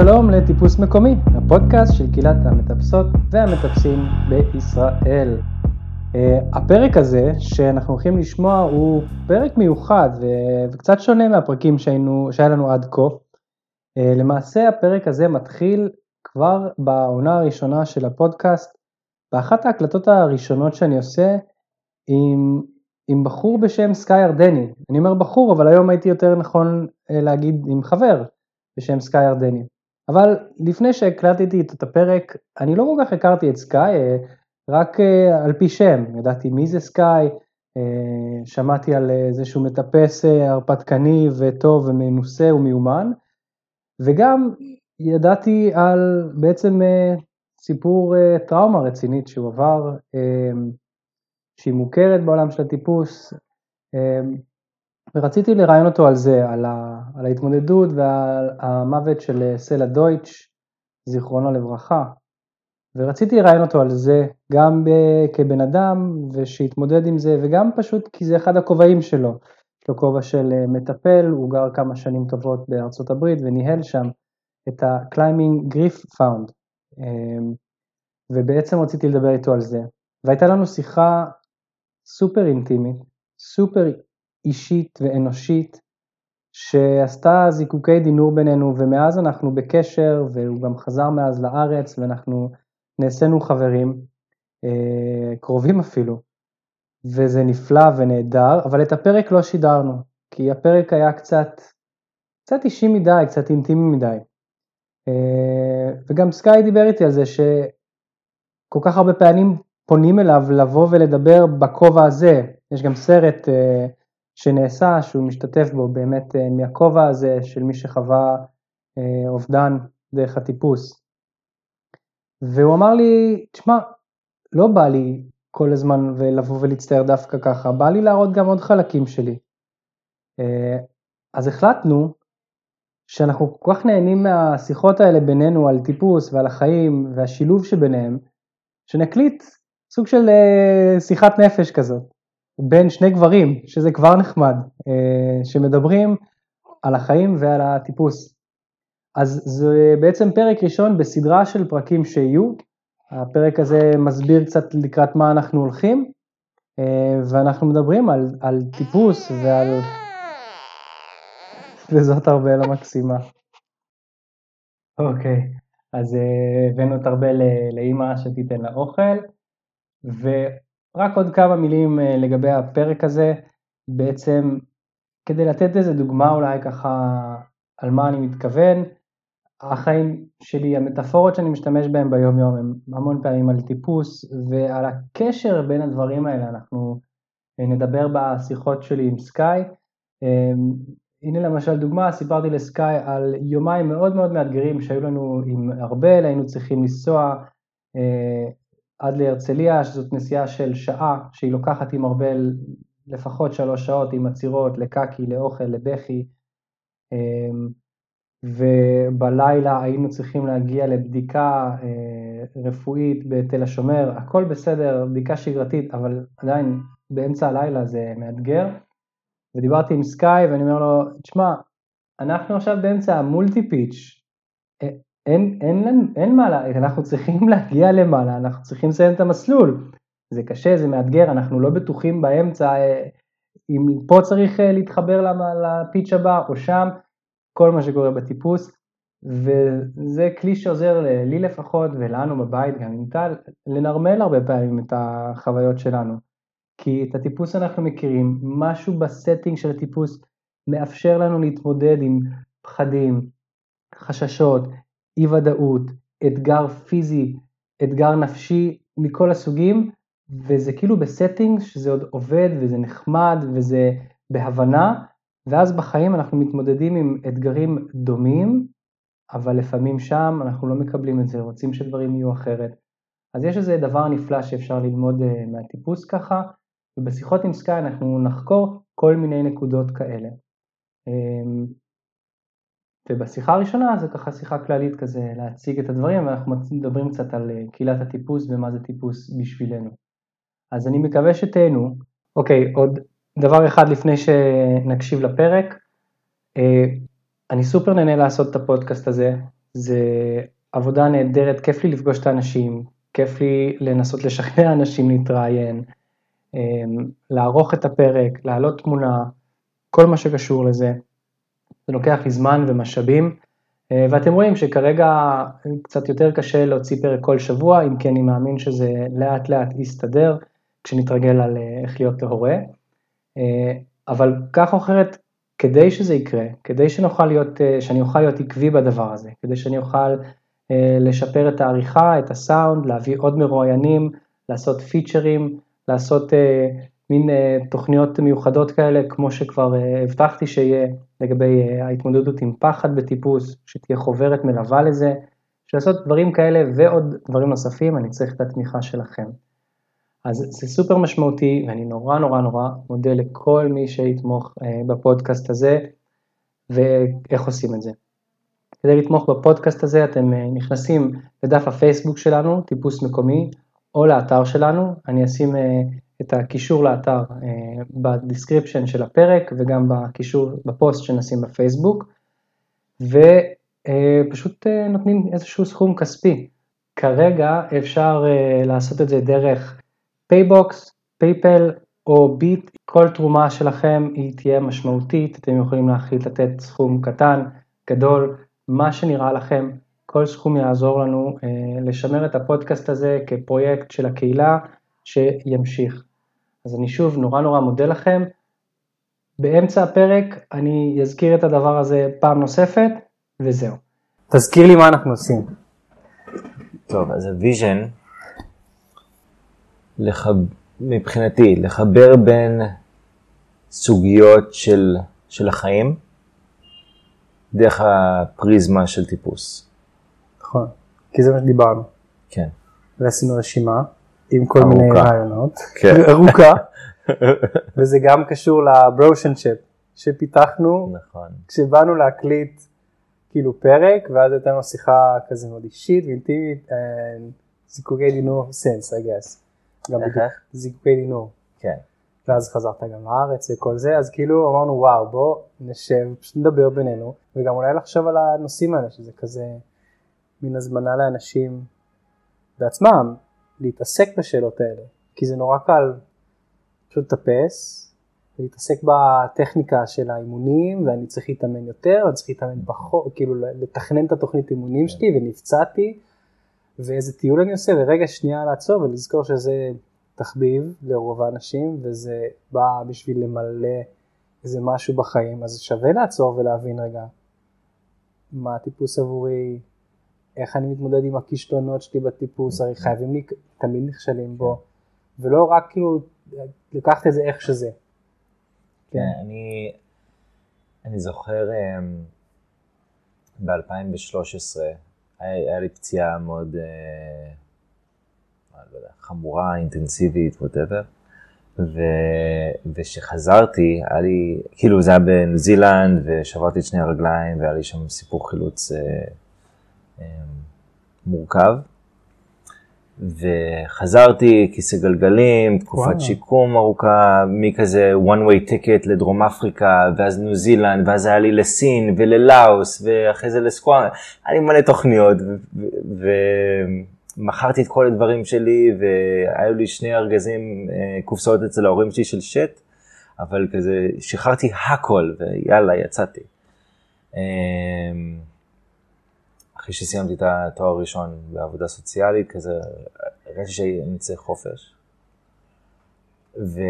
שלום לטיפוס מקומי, הפודקאסט של קהילת המטפסות והמטפסים בישראל. Uh, הפרק הזה שאנחנו הולכים לשמוע הוא פרק מיוחד ו- וקצת שונה מהפרקים שהיינו, שהיה לנו עד כה. Uh, למעשה הפרק הזה מתחיל כבר בעונה הראשונה של הפודקאסט, באחת ההקלטות הראשונות שאני עושה עם, עם בחור בשם סקאי ירדני. אני אומר בחור, אבל היום הייתי יותר נכון uh, להגיד עם חבר בשם סקאי ירדני. אבל לפני שהקלטתי את הפרק, אני לא כל כך הכרתי את סקאי, אה, רק אה, על פי שם, ידעתי מי זה סקאי, אה, שמעתי על זה שהוא מטפס הרפתקני וטוב ומנוסה ומיומן, וגם ידעתי על בעצם סיפור טראומה רצינית שהוא עבר, שהיא מוכרת בעולם של הטיפוס, ורציתי לראיין אותו על זה, על, ה, על ההתמודדות ועל המוות של סלע דויטש, זיכרונו לברכה, ורציתי לראיין אותו על זה גם כבן אדם ושהתמודד עם זה וגם פשוט כי זה אחד הכובעים שלו. יש לו כובע של אה, מטפל, הוא גר כמה שנים טובות בארצות הברית וניהל שם את ה-Climbing Grief Found אמ, ובעצם רציתי לדבר איתו על זה. והייתה לנו שיחה סופר אינטימית, סופר אישית ואנושית שעשתה זיקוקי דינור בינינו ומאז אנחנו בקשר והוא גם חזר מאז לארץ ואנחנו נעשינו חברים, אה, קרובים אפילו, וזה נפלא ונהדר, אבל את הפרק לא שידרנו, כי הפרק היה קצת, קצת אישי מדי, קצת אינטימי מדי. אה, וגם סקאי דיבר איתי על זה שכל כך הרבה פעמים פונים אליו לבוא ולדבר בכובע הזה, יש גם סרט אה, שנעשה, שהוא משתתף בו באמת אה, מהכובע הזה של מי שחווה אה, אובדן דרך הטיפוס. והוא אמר לי, תשמע, לא בא לי כל הזמן לבוא ולהצטער דווקא ככה, בא לי להראות גם עוד חלקים שלי. אה, אז החלטנו שאנחנו כל כך נהנים מהשיחות האלה בינינו על טיפוס ועל החיים והשילוב שביניהם, שנקליט סוג של שיחת נפש כזאת. בין שני גברים, שזה כבר נחמד, אה, שמדברים על החיים ועל הטיפוס. אז זה בעצם פרק ראשון בסדרה של פרקים שיהיו. הפרק הזה מסביר קצת לקראת מה אנחנו הולכים, אה, ואנחנו מדברים על, על טיפוס ועל... וזאת ארבל המקסימה. אוקיי, אז אה, הבאנו את ארבל לאימא שתיתן לה אוכל, ו... רק עוד כמה מילים אה, לגבי הפרק הזה, בעצם כדי לתת איזה דוגמה אולי ככה על מה אני מתכוון, החיים שלי, המטאפורות שאני משתמש בהן ביום יום הם המון פעמים על טיפוס ועל הקשר בין הדברים האלה אנחנו אה, נדבר בשיחות שלי עם סקאי. אמ, הנה למשל דוגמה, סיפרתי לסקאי על יומיים מאוד מאוד מאתגרים שהיו לנו עם ארבל, היינו צריכים לנסוע אה, עד להרצליה, שזאת נסיעה של שעה, שהיא לוקחת עם הרבה לפחות שלוש שעות עם עצירות לקקי, לאוכל, לבכי, אמ, ובלילה היינו צריכים להגיע לבדיקה אה, רפואית בתל השומר, הכל בסדר, בדיקה שגרתית, אבל עדיין באמצע הלילה זה מאתגר. ודיברתי עם סקאי ואני אומר לו, תשמע, אנחנו עכשיו באמצע המולטי פיץ', אה, אין, אין, אין, אין מה, אנחנו צריכים להגיע למעלה, אנחנו צריכים לסיים את המסלול. זה קשה, זה מאתגר, אנחנו לא בטוחים באמצע אה, אם פה צריך אה, להתחבר לפיץ' הבא או שם, כל מה שקורה בטיפוס, וזה כלי שעוזר לי לפחות ולנו בבית, גם עם טל, לנרמל הרבה פעמים את החוויות שלנו. כי את הטיפוס אנחנו מכירים, משהו ב setting של הטיפוס מאפשר לנו להתמודד עם פחדים, חששות, אי ודאות, אתגר פיזי, אתגר נפשי מכל הסוגים, וזה כאילו ב setting שזה עוד עובד וזה נחמד וזה בהבנה, ואז בחיים אנחנו מתמודדים עם אתגרים דומים, אבל לפעמים שם אנחנו לא מקבלים את זה, רוצים שדברים יהיו אחרת. אז יש איזה דבר נפלא שאפשר ללמוד אה, מהטיפוס ככה, ובשיחות עם סקאי אנחנו נחקור כל מיני נקודות כאלה. ובשיחה הראשונה זה ככה שיחה כללית כזה להציג את הדברים ואנחנו מדברים קצת על אה, קהילת הטיפוס ומה זה טיפוס בשבילנו. אז אני מקווה שתהנו. אוקיי, עוד דבר אחד לפני שנקשיב לפרק. אה, אני סופר נהנה לעשות את הפודקאסט הזה, זה עבודה נהדרת, כיף לי לפגוש את האנשים, כיף לי לנסות לשכנע אנשים להתראיין, לערוך את הפרק, להעלות תמונה, כל מה שקשור לזה. זה לוקח לי זמן ומשאבים, ואתם רואים שכרגע קצת יותר קשה להוציא פרק כל שבוע, אם כי אני מאמין שזה לאט לאט יסתדר, כשנתרגל על איך להיות להורה. אבל כך או אחרת, כדי שזה יקרה, כדי להיות, שאני אוכל להיות עקבי בדבר הזה, כדי שאני אוכל לשפר את העריכה, את הסאונד, להביא עוד מרואיינים, לעשות פיצ'רים, לעשות מין תוכניות מיוחדות כאלה, כמו שכבר הבטחתי שיהיה לגבי ההתמודדות עם פחד בטיפוס, שתהיה חוברת מלווה לזה, שלעשות דברים כאלה ועוד דברים נוספים, אני צריך את התמיכה שלכם. אז זה סופר משמעותי, ואני נורא נורא נורא מודה לכל מי שיתמוך בפודקאסט הזה, ואיך עושים את זה. כדי לתמוך בפודקאסט הזה אתם נכנסים לדף הפייסבוק שלנו, טיפוס מקומי, או לאתר שלנו, אני אשים את הקישור לאתר ב description של הפרק וגם בקישור בפוסט שנשים בפייסבוק, ופשוט נותנים איזשהו סכום כספי. כרגע אפשר לעשות את זה דרך פייבוקס, פייפל או ביט, כל תרומה שלכם היא תהיה משמעותית, אתם יכולים להחליט לתת סכום קטן, גדול, מה שנראה לכם, כל סכום יעזור לנו לשמר את הפודקאסט הזה כפרויקט של הקהילה שימשיך. אז אני שוב נורא נורא מודה לכם. באמצע הפרק אני אזכיר את הדבר הזה פעם נוספת, וזהו. תזכיר לי מה אנחנו עושים. טוב, אז ה vision, לחב... מבחינתי, לחבר בין סוגיות של, של החיים, דרך הפריזמה של טיפוס. נכון, כי זה מה שדיברנו. כן. ועשינו רשימה. עם כל ארוכה. מיני רעיונות, כן. ארוכה, וזה גם קשור ל relationship שפיתחנו, נכון. כשבאנו להקליט כאילו פרק, ואז הייתה לנו שיחה כזה מאוד אישית ואינטימית, זיקוקי דינור סנס, I guess. גם בדיוק, זיקוקי דינור. כן. ואז חזרת גם לארץ וכל זה, אז כאילו אמרנו וואו בוא נשב, פשוט נדבר בינינו, וגם אולי לחשוב על הנושאים האלה, שזה כזה מין הזמנה לאנשים בעצמם, להתעסק בשאלות האלה, כי זה נורא קל פשוט לטפס, ולהתעסק בטכניקה של האימונים, ואני צריך להתאמן יותר, אני צריך להתאמן פחות, כאילו לתכנן את התוכנית אימונים כן. שלי, ונפצעתי, ואיזה טיול אני עושה, ורגע שנייה לעצור ולזכור שזה תחביב לרוב האנשים, וזה בא בשביל למלא איזה משהו בחיים, אז שווה לעצור ולהבין רגע מה הטיפוס עבורי, איך אני מתמודד עם הכישלונות שלי בטיפוס, הרי חייבים לי, תמיד נכשלים בו, ולא רק כאילו לקחת את זה איך שזה. כן, אני, אני זוכר אמ, ב-2013, היה לי פציעה מאוד אה, לא חמורה, אינטנסיבית, ווטאבר, וכשחזרתי, היה לי, כאילו זה היה בניו זילנד, ושברתי את שני הרגליים, והיה לי שם סיפור חילוץ אה, מורכב. וחזרתי, כיסא גלגלים, תקופת וואו. שיקום ארוכה, מכזה one way ticket לדרום אפריקה, ואז ניו זילנד, ואז היה לי לסין וללאוס, ואחרי זה לסקואר, היה לי מלא תוכניות, ומכרתי את כל הדברים שלי, והיו לי שני ארגזים, אה, קופסאות אצל ההורים שלי של שט, אבל כזה, שחררתי הכל, ויאללה, יצאתי. אחרי שסיימתי את התואר הראשון בעבודה סוציאלית, כזה, הרגשתי שאני צריך חופש. ו...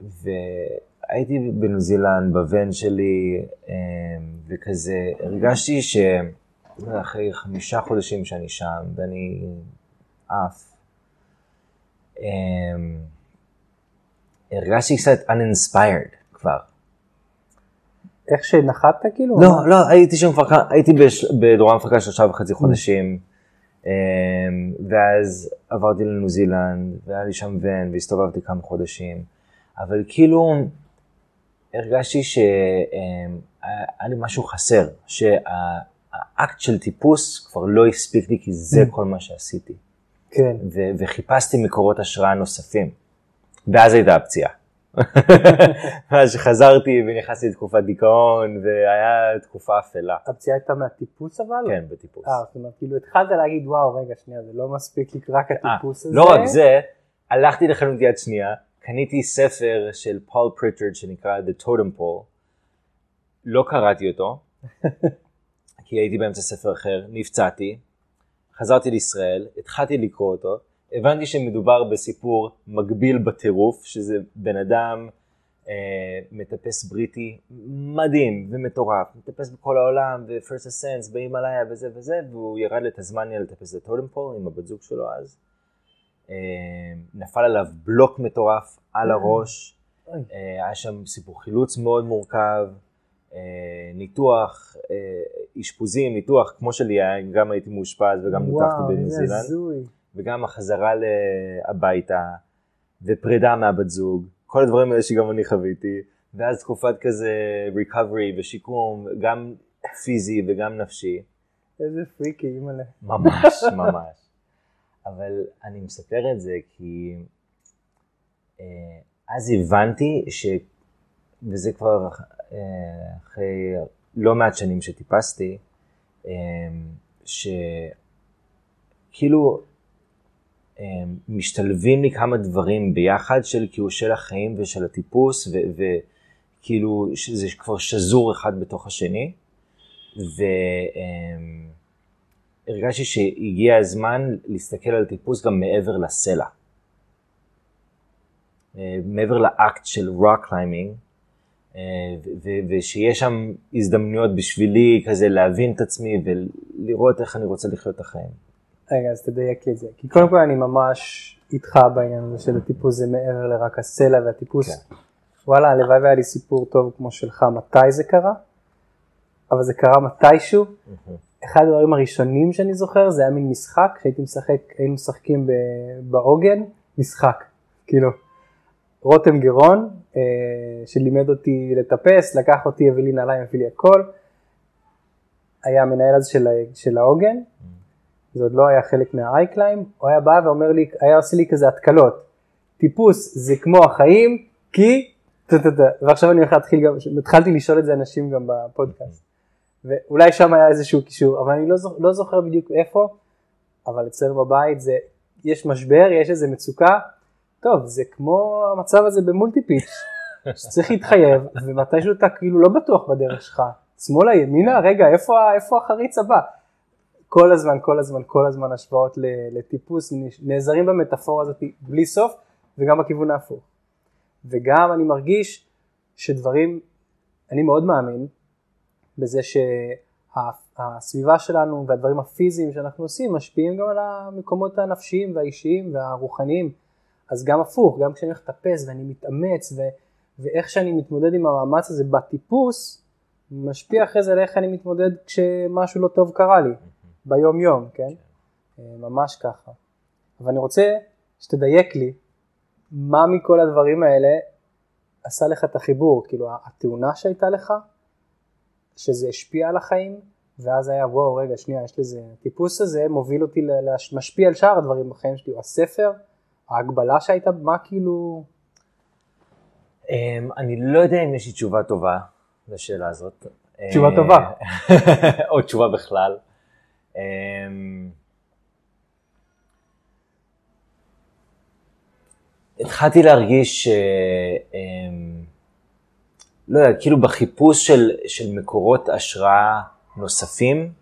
והייתי בניו זילנד, בבן שלי, אמ, וכזה, הרגשתי שאחרי חמישה חודשים שאני שם, ואני עף, אמ, הרגשתי קצת uninspired כבר. איך שנחת כאילו? לא, לא, הייתי שם כבר, הייתי בדרום אפריקה שלושה וחצי חודשים, אמ, ואז עברתי לניו זילנד, והיה לי שם ון, והסתובבתי כמה חודשים, אבל כאילו הרגשתי שהיה לי משהו חסר, שהאקט של טיפוס כבר לא הספיק לי, כי זה mm. כל מה שעשיתי. כן. וחיפשתי מקורות השראה נוספים, ואז הייתה הפציעה. ואז שחזרתי ונכנסתי לתקופת דיכאון, והיה תקופה אפלה. הפציעה הייתה מהטיפוס אבל? כן, בטיפוס. אה, זאת אומרת, כאילו התחלת להגיד, וואו, רגע, שנייה, זה לא מספיק לי רק הטיפוס הזה. לא רק זה, הלכתי לחנות יד שנייה, קניתי ספר של פול פריצ'רד שנקרא The Totem Pole, לא קראתי אותו, כי הייתי באמצע ספר אחר, נפצעתי, חזרתי לישראל, התחלתי לקרוא אותו, הבנתי שמדובר בסיפור מגביל בטירוף, שזה בן אדם אה, מטפס בריטי מדהים ומטורף, מטפס בכל העולם, ו-first ascents בהימאליה וזה וזה, והוא ירד לתזמניה לטפס לטודם פול עם הבת זוג שלו אז. אה, נפל עליו בלוק מטורף על הראש, אה, היה שם סיפור חילוץ מאוד מורכב. אה, ניתוח, אה, אשפוזים, ניתוח כמו שלי היה, גם הייתי מאושפז וגם נותחתי בניו זילנד. וגם החזרה הביתה, ופרידה מהבת זוג, כל הדברים האלה שגם אני חוויתי, ואז תקופת כזה recovery ושיקום, גם פיזי וגם נפשי. איזה פריקי, אימא'לה. ממש, ממש. אבל אני מספר את זה כי אה, אז הבנתי ש... וזה כבר אה, אחרי לא מעט שנים שטיפסתי, אה, שכאילו משתלבים לי כמה דברים ביחד של כאילו של החיים ושל הטיפוס וכאילו זה כבר שזור אחד בתוך השני והרגשתי שהגיע הזמן להסתכל על טיפוס גם מעבר לסלע. אה, מעבר לאקט של rock climbing ושיש שם הזדמנויות בשבילי כזה להבין את עצמי ולראות איך אני רוצה לחיות את החיים. רגע, אז תדייק לי את זה. כי קודם כל אני ממש איתך בעניין הזה של הטיפוס זה מעבר לרק הסלע והטיפוס. כן. וואלה, הלוואי והיה לי סיפור טוב כמו שלך, מתי זה קרה? אבל זה קרה מתישהו. אחד הדברים הראשונים שאני זוכר זה היה מין משחק, כשהייתי משחק, היינו משחקים בעוגן, משחק. כאילו, רותם גרון, אה, שלימד אותי לטפס, לקח אותי, הביא לי נעליים, הביא לי הכל. היה המנהל הזה של העוגן, זה עוד לא היה חלק מהאייקליים, הוא היה בא ואומר לי, היה עושה לי כזה התקלות, טיפוס זה כמו החיים, כי, ועכשיו אני הולך להתחיל גם, התחלתי לשאול את זה אנשים גם בפודקאסט, ואולי שם היה איזשהו קישור, אבל אני לא, זוכר, לא זוכר בדיוק איפה, אבל אצלנו בבית זה, יש משבר, יש איזה מצוקה, טוב, זה כמו המצב הזה במולטיפיץ', שצריך להתחייב, ומתישהו אתה כאילו לא בטוח בדרך שלך, שמאלה, ימינה, רגע, איפה, איפה החריץ הבא? כל הזמן, כל הזמן, כל הזמן השוואות לטיפוס, נעזרים במטאפורה הזאת בלי סוף, וגם בכיוון ההפוך. וגם אני מרגיש שדברים, אני מאוד מאמין בזה שהסביבה שלנו והדברים הפיזיים שאנחנו עושים משפיעים גם על המקומות הנפשיים והאישיים והרוחניים. אז גם הפוך, גם כשאני הולך לטפס ואני מתאמץ ו, ואיך שאני מתמודד עם המאמץ הזה בטיפוס, משפיע אחרי זה על איך אני מתמודד כשמשהו לא טוב קרה לי. ביום יום, כן? כן? ממש ככה. אבל אני רוצה שתדייק לי מה מכל הדברים האלה עשה לך את החיבור, כאילו התאונה שהייתה לך, שזה השפיע על החיים, ואז היה וואו רגע שנייה יש לזה, הטיפוס הזה מוביל אותי, לש... משפיע על שאר הדברים בחיים שלי, הספר, ההגבלה שהייתה, מה כאילו... אמ, אני לא יודע אם יש לי תשובה טובה לשאלה הזאת. תשובה טובה. או תשובה בכלל. אמ, התחלתי להרגיש, אמ, לא יודע, כאילו בחיפוש של, של מקורות השראה נוספים,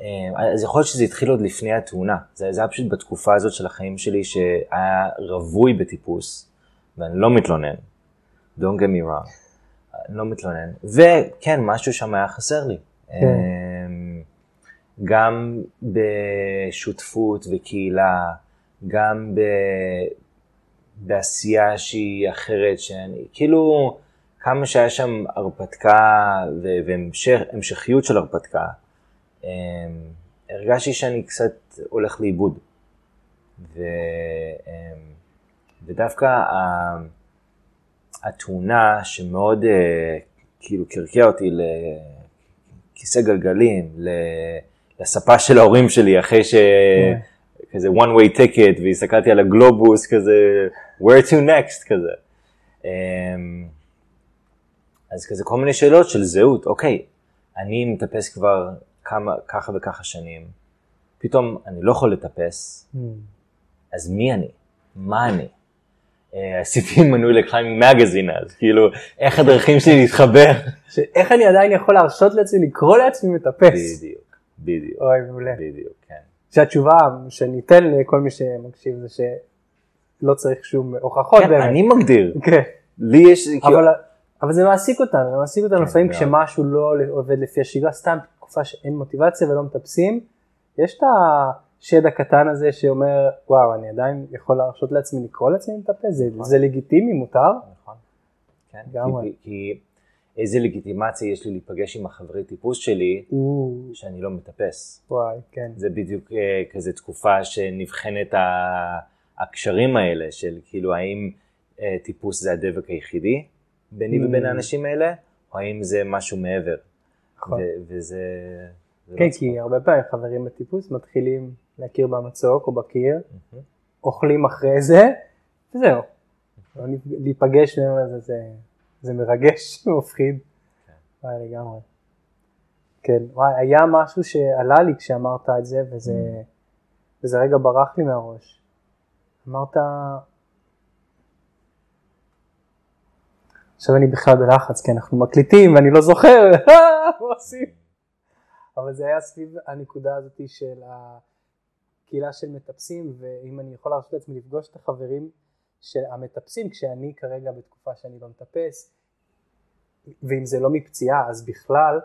אמ, אז יכול להיות שזה התחיל עוד לפני התאונה. זה, זה היה פשוט בתקופה הזאת של החיים שלי שהיה רווי בטיפוס, ואני לא מתלונן, don't get me wrong, אני לא מתלונן, וכן, משהו שם היה חסר לי. כן. גם בשותפות וקהילה, גם ב... בעשייה שהיא אחרת, שאני, כאילו, כמה שהיה שם הרפתקה והמשכיות של הרפתקה, אמ, הרגשתי שאני קצת הולך לאיבוד. ו, אמ, ודווקא התאונה שמאוד אה, כאילו קרקע אותי לכיסא גלגלים, לספה של ההורים שלי, אחרי ש... כזה one way ticket, והסתכלתי על הגלובוס, כזה where to next, כזה. אמ, אז כזה כל מיני שאלות של זהות, אוקיי, אני מטפס כבר כמה, ככה וככה שנים, פתאום אני לא יכול לטפס, Mm. אז מי אני? מה אני? אה, עשיתי מנוי לקליימינג מגזין אז, כאילו, איך הדרכים שלי להתחבר? איך אני עדיין יכול להרשות לעצמי לקרוא לעצמי מטפס? בדיוק, בדיוק, אוי מעולה. בדיוק, כן. שהתשובה שניתן לכל מי שמקשיב זה שלא צריך שום הוכחות כן, באמת. אני מגדיר, כן. לי יש, אבל, אבל זה מעסיק אותנו, זה מעסיק אותנו כן, לפעמים. כשמשהו לא עובד לפי השגרה, סתם תקופה שאין מוטיבציה ולא מטפסים, יש את השד הקטן הזה שאומר, וואו, אני עדיין יכול להרשות לעצמי לקרוא לעצמי מטפס, זה, נכון. זה לגיטימי, מותר. נכון, כן. כי, כי איזה לגיטימציה יש לי להיפגש עם החברי טיפוס שלי, שאני לא מטפס. וואי, כן. זה בדיוק אה, כזה תקופה שנבחנת הקשרים האלה של כאילו האם אה, טיפוס זה הדבק היחידי ביני Mm. ובין האנשים האלה, או האם זה משהו מעבר. נכון. וזה... זה לא כן. כי הרבה פעמים חברים בטיפוס מתחילים להכיר במצוק או בקיר. אוכלים אחרי זה, וזהו. לא להיפגש זה, זה מרגש ומפחיד. וואי, לגמרי. כן, וואי, היה משהו שעלה לי כשאמרת את זה, וזה, וזה רגע ברח לי מהראש. אמרת, עכשיו אני בכלל בלחץ, כי אנחנו מקליטים ואני לא זוכר, מה עושים? אבל זה היה סביב הנקודה הזאת של הקהילה של מטפסים, ואם אני יכול להרשות לעצמי לפגוש את החברים של המטפסים, כשאני כרגע בתקופה שאני לא מטפס, ואם זה לא מפציעה אז בכלל,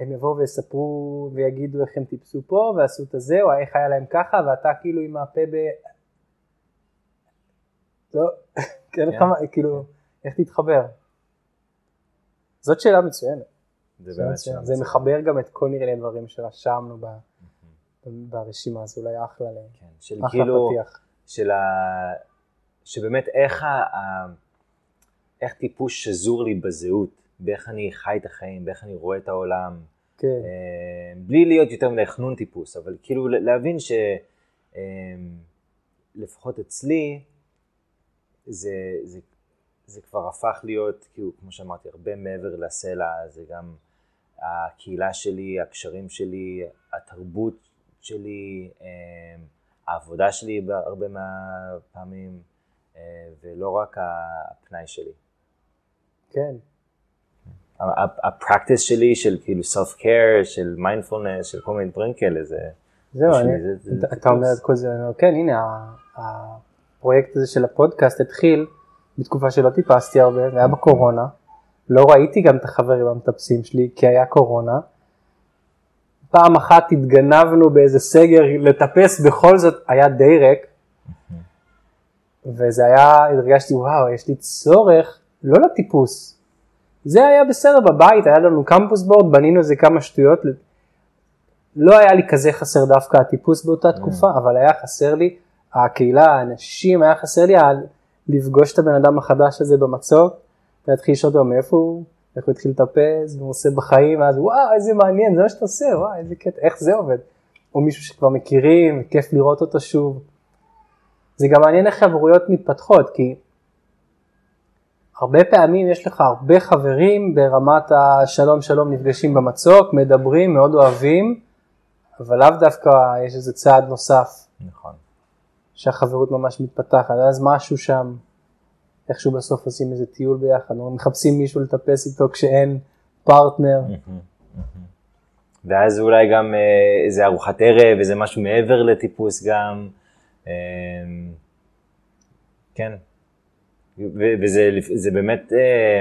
הם יבואו ויספרו ויגידו איך הם טיפסו פה ועשו את הזה, או איך היה להם ככה, ואתה כאילו עם הפה ב... לא, כן, כן. כמה, כאילו, איך תתחבר? זאת שאלה מצוינת. זה שאלה באמת מצוינת. שם. זה מחבר גם את כל נראה לי הדברים שרשמנו ב- ברשימה, אז אולי אחלה, ל- כן, של אחלה כאילו, פתיח. של ה... שבאמת איך, ה... ה... איך טיפוס שזור לי בזהות, באיך אני חי את החיים, באיך אני רואה את העולם, כן, אה, בלי להיות יותר מדי חנון טיפוס, אבל כאילו להבין שלפחות אצלי, זה, זה, זה כבר הפך להיות, כאילו, כמו שאמרתי, הרבה מעבר לסלע, זה גם הקהילה שלי, הקשרים שלי, התרבות שלי, אה, העבודה שלי בהרבה מהפעמים, אה, ולא רק הפנאי שלי. כן, הפרקטיס שלי של כאילו סלף קר, של מיינדפולנס, של כל מיני דברים כאלה, זה... זהו, אני- זה- זה אתה- טיפוס. אתה אומר את כל זה, אני אומר, כן, הנה, הפרויקט הזה של הפודקאסט התחיל בתקופה שלא טיפסתי הרבה, זה היה בקורונה, לא ראיתי גם את החברים המטפסים שלי, כי היה קורונה. פעם אחת התגנבנו באיזה סגר לטפס, בכל זאת היה די ריק, וזה היה, הרגשתי, וואו, יש לי צורך, לא לטיפוס. זה היה בסדר בבית, היה לנו קמפוס בורד, בנינו איזה כמה שטויות, לא היה לי כזה חסר דווקא הטיפוס באותה תקופה, אבל היה חסר לי הקהילה, האנשים, היה חסר לי לפגוש את הבן אדם החדש הזה במצוק, ולהתחיל לשאול אותו מאיפה הוא, איך הוא התחיל לטפס, ומה הוא עושה בחיים, ואז וואו איזה מעניין, זה מה שאתה עושה, וואו איזה קטע, איך זה עובד. או מישהו שכבר מכירים, כיף לראות אותו שוב. זה גם מעניין איך חברויות מתפתחות, כי הרבה פעמים יש לך הרבה חברים ברמת השלום שלום נפגשים במצוק, מדברים, מאוד אוהבים, אבל לאו דווקא יש איזה צעד נוסף נכון. שהחברות ממש מתפתחת, אז משהו שם, איכשהו בסוף עושים איזה טיול ביחד, או מחפשים מישהו לטפס איתו כשאין פרטנר, ואז אולי גם אה, איזה ארוחת ערב, איזה משהו מעבר לטיפוס גם. אה, כן. וזה באמת, אה,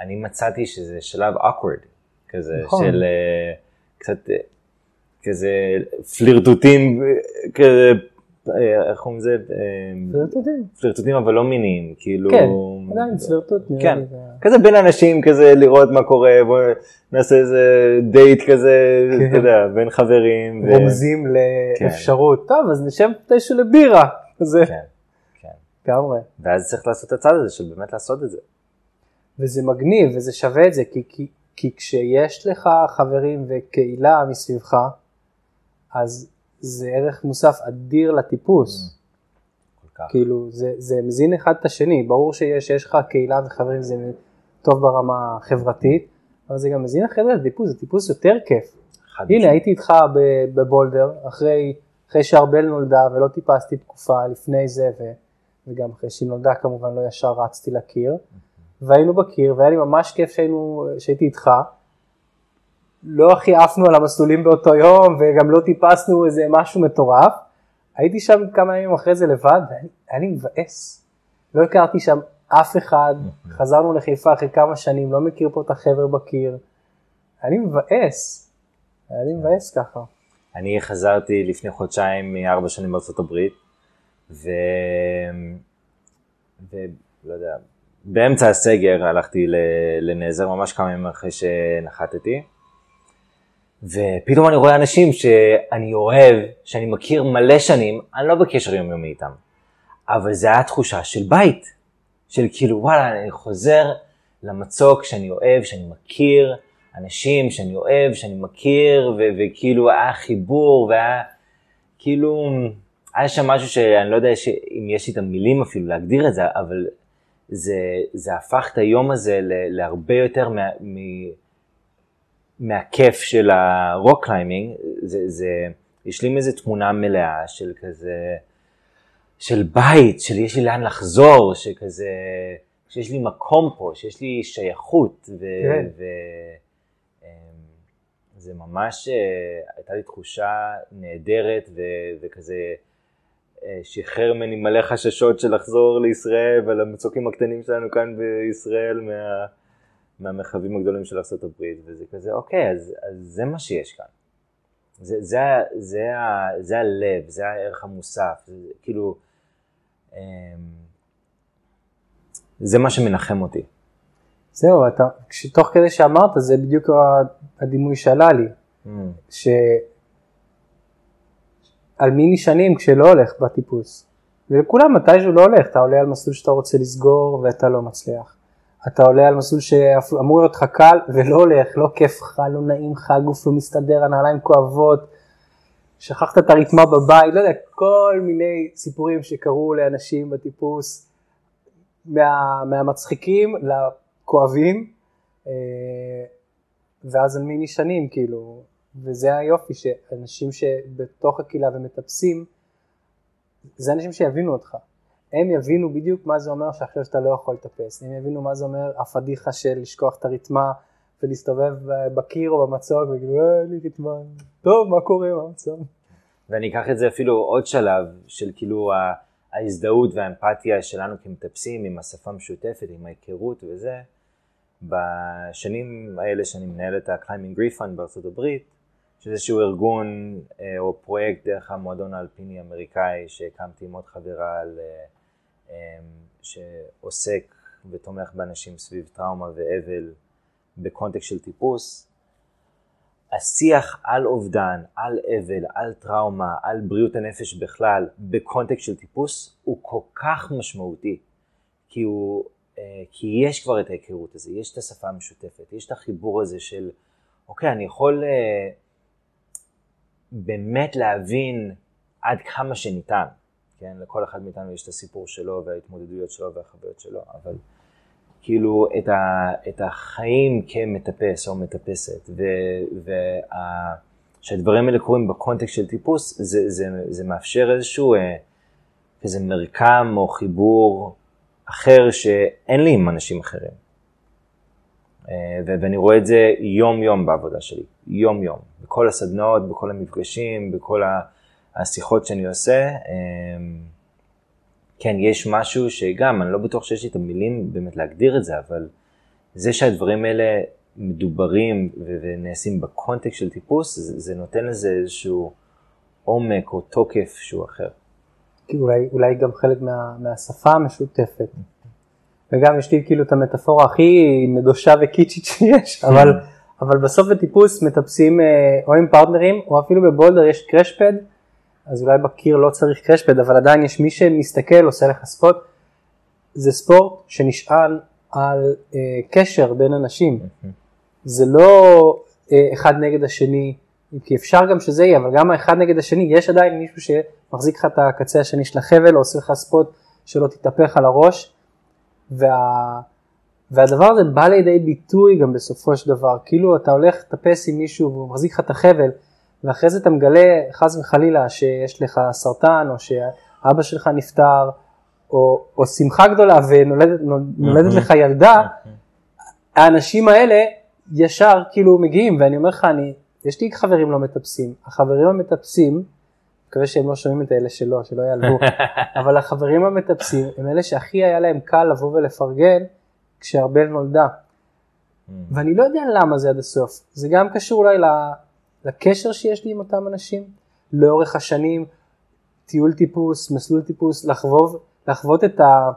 אני מצאתי שזה שלב awkward, כזה, נכון. של אה, קצת, אה, כזה פלירטוטים, כזה, איך קוראים לזה? פלירטוטים. פלירטוטים אבל לא מיניים, כאילו... כן, עדיין פלירטוט נראה כן. זה- כזה בין אנשים כזה לראות מה קורה, בוא נעשה איזה דייט כזה, כן. אתה יודע, בין חברים. ו- רומזים לאפשרות, טוב אז נשב מתישהו לבירה, זה כן, כן. לגמרי. ואז צריך לעשות את הצד הזה של באמת לעשות את זה. וזה מגניב וזה שווה את זה, כי, כי, כי כשיש לך חברים וקהילה מסביבך, אז זה ערך מוסף אדיר לטיפוס. כך. כאילו, זה, זה מזין אחד את השני, ברור שיש, שיש לך קהילה וחברים זה טוב ברמה החברתית, אבל זה גם מזין אחרי זה לטיפוס, זה טיפוס יותר כיף. הנה. הייתי איתך בבולדר, אחרי, אחרי שארבל נולדה ולא טיפסתי תקופה לפני זה, ו, וגם אחרי שהיא נולדה כמובן לא ישר רצתי לקיר, והיינו בקיר, והיה לי ממש כיף שהיינו, שהייתי איתך. לא הכי עפנו על המסלולים באותו יום, וגם לא טיפסנו איזה משהו מטורף. הייתי שם כמה ימים אחרי זה לבד, והיה לי- מבאס. לא הכרתי שם אף אחד, חזרנו לחיפה אחרי כמה שנים, לא מכיר פה את החבר'ה בקיר. היה לי מבאס. היה לי מבאס ככה. אני חזרתי לפני חודשיים מארבע שנים בארצות הברית, ו... ולא יודע, באמצע הסגר הלכתי. לנעזר ממש כמה ימים אחרי שנחתתי, ופתאום אני רואה אנשים שאני אוהב, שאני מכיר מלא שנים, אני לא בקשר יומיומי איתם, אבל זה היה תחושה של בית, של כאילו וואלה, אני חוזר למצוק שאני אוהב, שאני מכיר, אנשים שאני אוהב, שאני מכיר, וכאילו היה חיבור, והיה כאילו, היה שם משהו שאני לא יודע ש- אם יש לי את המילים אפילו להגדיר את זה, אבל זה, זה הפך את היום הזה ל- להרבה יותר מה, מ- מהכיף של ה rock climbing, זה, זה השלים איזו תמונה מלאה של כזה, של בית, של יש לי לאן לחזור, שכזה, שיש לי מקום פה, שיש לי שייכות, ו... כן. ו אמ, זה ממש, אה, הייתה לי תחושה נהדרת ו... וכזה שחרר ממני מלא חששות של לחזור לישראל ולמצוקים הקטנים שלנו כאן בישראל מה... מהמרחבים הגדולים של ארה"ב, וזה כזה, אוקיי, אז, אז זה מה שיש כאן. זה, זה, זה, ה- זה הלב, זה הערך המוסף, זה, כאילו, אמ, זה מה שמנחם אותי. זהו, אתה, תוך כדי שאמרת, זה בדיוק הדימוי שעלה לי. ש... על מי נשענים כשלא הולך בטיפוס. ולכולם מתישהו לא הולך, אתה עולה על מסלול שאתה רוצה לסגור ואתה לא מצליח. אתה עולה על מסלול שאמור להיות לך קל ולא הולך, לא כיף לך, לא נעים לך, הגוף לא מסתדר, הנעליים כואבות, שכחת את הרתמה בבית, לא יודע, כל מיני סיפורים שקרו לאנשים בטיפוס, מה, מהמצחיקים לכואבים, אה, ואז על מי נשענים, כאילו, וזה היופי, שאנשים שבתוך הקהילה ומטפסים, זה אנשים שיבינו אותך. הם יבינו בדיוק מה זה אומר שעכשיו שאתה לא יכול לטפס, הם יבינו מה זה אומר הפדיחה של לשכוח את הרתמה ולהסתובב בקיר או במצוק וכאילו, אה, אין לי רתמה, טוב, מה קורה, מה המצב? ואני אקח את זה אפילו עוד שלב של כאילו ההזדהות והאמפתיה שלנו כמטפסים עם השפה המשותפת, עם ההיכרות וזה. בשנים האלה שאני מנהל את Grief Fund בארצות הברית, שזה איזשהו ארגון אה, או פרויקט דרך המועדון האלפיני האמריקאי שהקמתי עם עוד חברה על, אה, אה, שעוסק ותומך באנשים סביב טראומה ואבל בקונטקסט של טיפוס. השיח על אובדן, על אבל, על טראומה, על בריאות הנפש בכלל, בקונטקסט של טיפוס, הוא כל כך משמעותי, כי, הוא, אה, כי יש כבר את ההיכרות הזו, יש את השפה המשותפת, יש את החיבור הזה של, אוקיי, אני יכול באמת להבין עד כמה שניתן, כן? לכל אחד מאיתנו יש את הסיפור שלו וההתמודדויות שלו והחוויות שלו, אבל כאילו את, ה, את החיים כמטפס או מטפסת, ושהדברים האלה קורים בקונטקסט של טיפוס, זה, זה, זה מאפשר איזשהו אה, איזה מרקם או חיבור אחר שאין לי עם אנשים אחרים. אה, ואני רואה את זה יום יום בעבודה שלי, יום יום, בכל הסדנאות, בכל המפגשים, בכל השיחות שאני עושה. אה, כן, יש משהו שגם, אני לא בטוח שיש לי את המילים באמת להגדיר את זה, אבל זה שהדברים האלה מדוברים ונעשים בקונטקסט של טיפוס, זה, זה נותן לזה איזשהו עומק או תוקף שהוא אחר. כי אולי, אולי גם חלק מה, מהשפה המשותפת. וגם יש לי כאילו את המטאפורה הכי נדושה וקיצ'ית שיש, אבל, אבל בסוף בטיפוס מטפסים אה, או עם פרטנרים, או אפילו בבולדר יש קרשפד, אז אולי בקיר לא צריך קרשפד, אבל עדיין יש מי שמסתכל, עושה לך ספוט. זה ספורט שנשען על אה, קשר בין אנשים. זה לא אה, אחד נגד השני כי אפשר גם שזה יהיה, אבל גם האחד נגד השני, יש עדיין מישהו שמחזיק לך את הקצה השני של החבל, או עושה לך ספוט שלא תתהפך על הראש, וה... והדבר הזה בא לידי ביטוי גם בסופו של דבר, כאילו אתה הולך לטפס עם מישהו והוא מחזיק לך את החבל, ואחרי זה אתה מגלה חס וחלילה שיש לך סרטן, או שאבא שלך נפטר, או, או שמחה גדולה ונולדת לך ילדה, האנשים האלה ישר כאילו מגיעים, ואני אומר לך, אני, יש לי חברים לא מטפסים, החברים המטפסים, מקווה שהם לא שומעים את האלה שלא, שלא יעלבו, אבל החברים המטפסים הם אלה שהכי היה להם קל לבוא ולפרגן כשארבל נולדה. Mm. ואני לא יודע למה זה עד הסוף, זה גם קשור אולי לקשר שיש לי עם אותם אנשים, לאורך השנים, טיול טיפוס, מסלול טיפוס, לחבוב, לחוות את ה...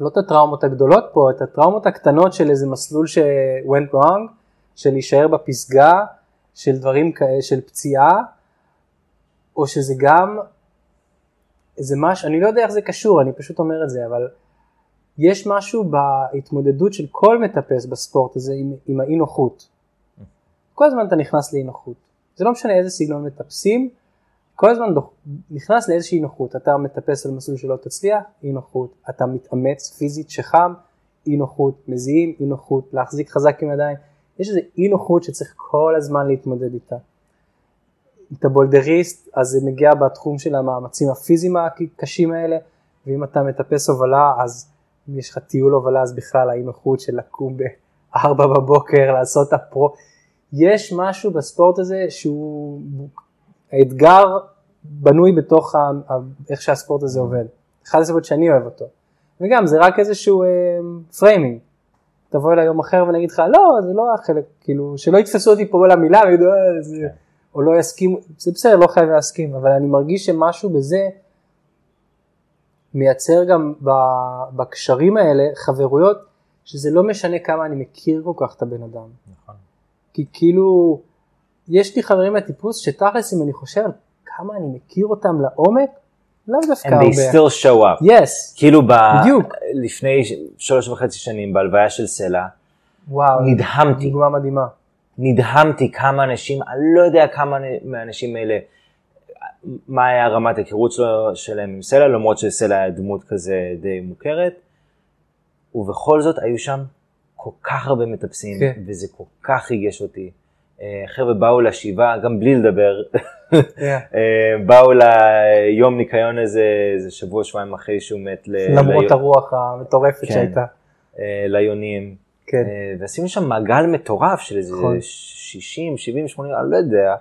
לא את הטראומות הגדולות פה, את הטראומות הקטנות של איזה מסלול ש-went wrong, של להישאר בפסגה, של דברים כאלה, של פציעה, או שזה גם איזה משהו, אני לא יודע איך זה קשור, אני פשוט אומר את זה, אבל יש משהו בהתמודדות של כל מטפס בספורט הזה עם, עם האי נוחות. כל הזמן אתה נכנס לאי נוחות. זה לא משנה איזה סגנון מטפסים, כל הזמן דוח, נכנס לאיזושהי נוחות. אתה מטפס על מסלול שלא תצליח, אי נוחות. אתה מתאמץ פיזית שחם, אי נוחות. מזיעים, אי נוחות. להחזיק חזק עם ידיים. יש איזו אי נוחות שצריך כל הזמן להתמודד איתה. אתה בולדריסט, אז זה מגיע בתחום של המאמצים הפיזיים הקשים האלה, ואם אתה מטפס הובלה, אז אם יש לך טיול הובלה, אז בכלל האי נוחות של לקום ב-4 בבוקר, לעשות את הפרו. יש משהו בספורט הזה שהוא, האתגר בנוי בתוך ה, איך שהספורט הזה עובד. אחד הסיבות שאני אוהב אותו. וגם זה רק איזשהו framing. אה, תבוא אליי יום אחר ואני אגיד לך לא זה לא החלק כאילו שלא יתפסו אותי פה למילה ויגידו אה, זה. או לא יסכימו זה בסדר לא חייב להסכים אבל אני מרגיש שמשהו בזה מייצר גם בקשרים האלה חברויות שזה לא משנה כמה אני מכיר כל כך את הבן אדם. נכון. כי כאילו יש לי חברים מהטיפוס שתכלס אם אני חושב כמה אני מכיר אותם לעומק לאו דווקא הרבה. And they still show up. Yes. כאילו ב... בדיוק. לפני שלוש וחצי שנים בהלוויה של סלע, וואו, נדהמתי. דוגמה מדהימה. נדהמתי כמה אנשים, אני לא יודע כמה מהאנשים האלה, מה היה רמת ההיכרות שלהם עם סלע, למרות שסלע היה דמות כזה די מוכרת, ובכל זאת היו שם כל כך הרבה מטפסים, כן. וזה כל כך ריגש אותי. אה, חבר'ה באו לשבעה, גם בלי לדבר, yeah. אה, באו ליום ניקיון הזה, איזה שבוע, שבועיים אחרי שהוא מת. למרות ל... הרוח המטורפת כן, שהייתה. אה, ליונים. כן. ועשינו שם מעגל מטורף של איזה 60, 70, 80, אני לא יודע.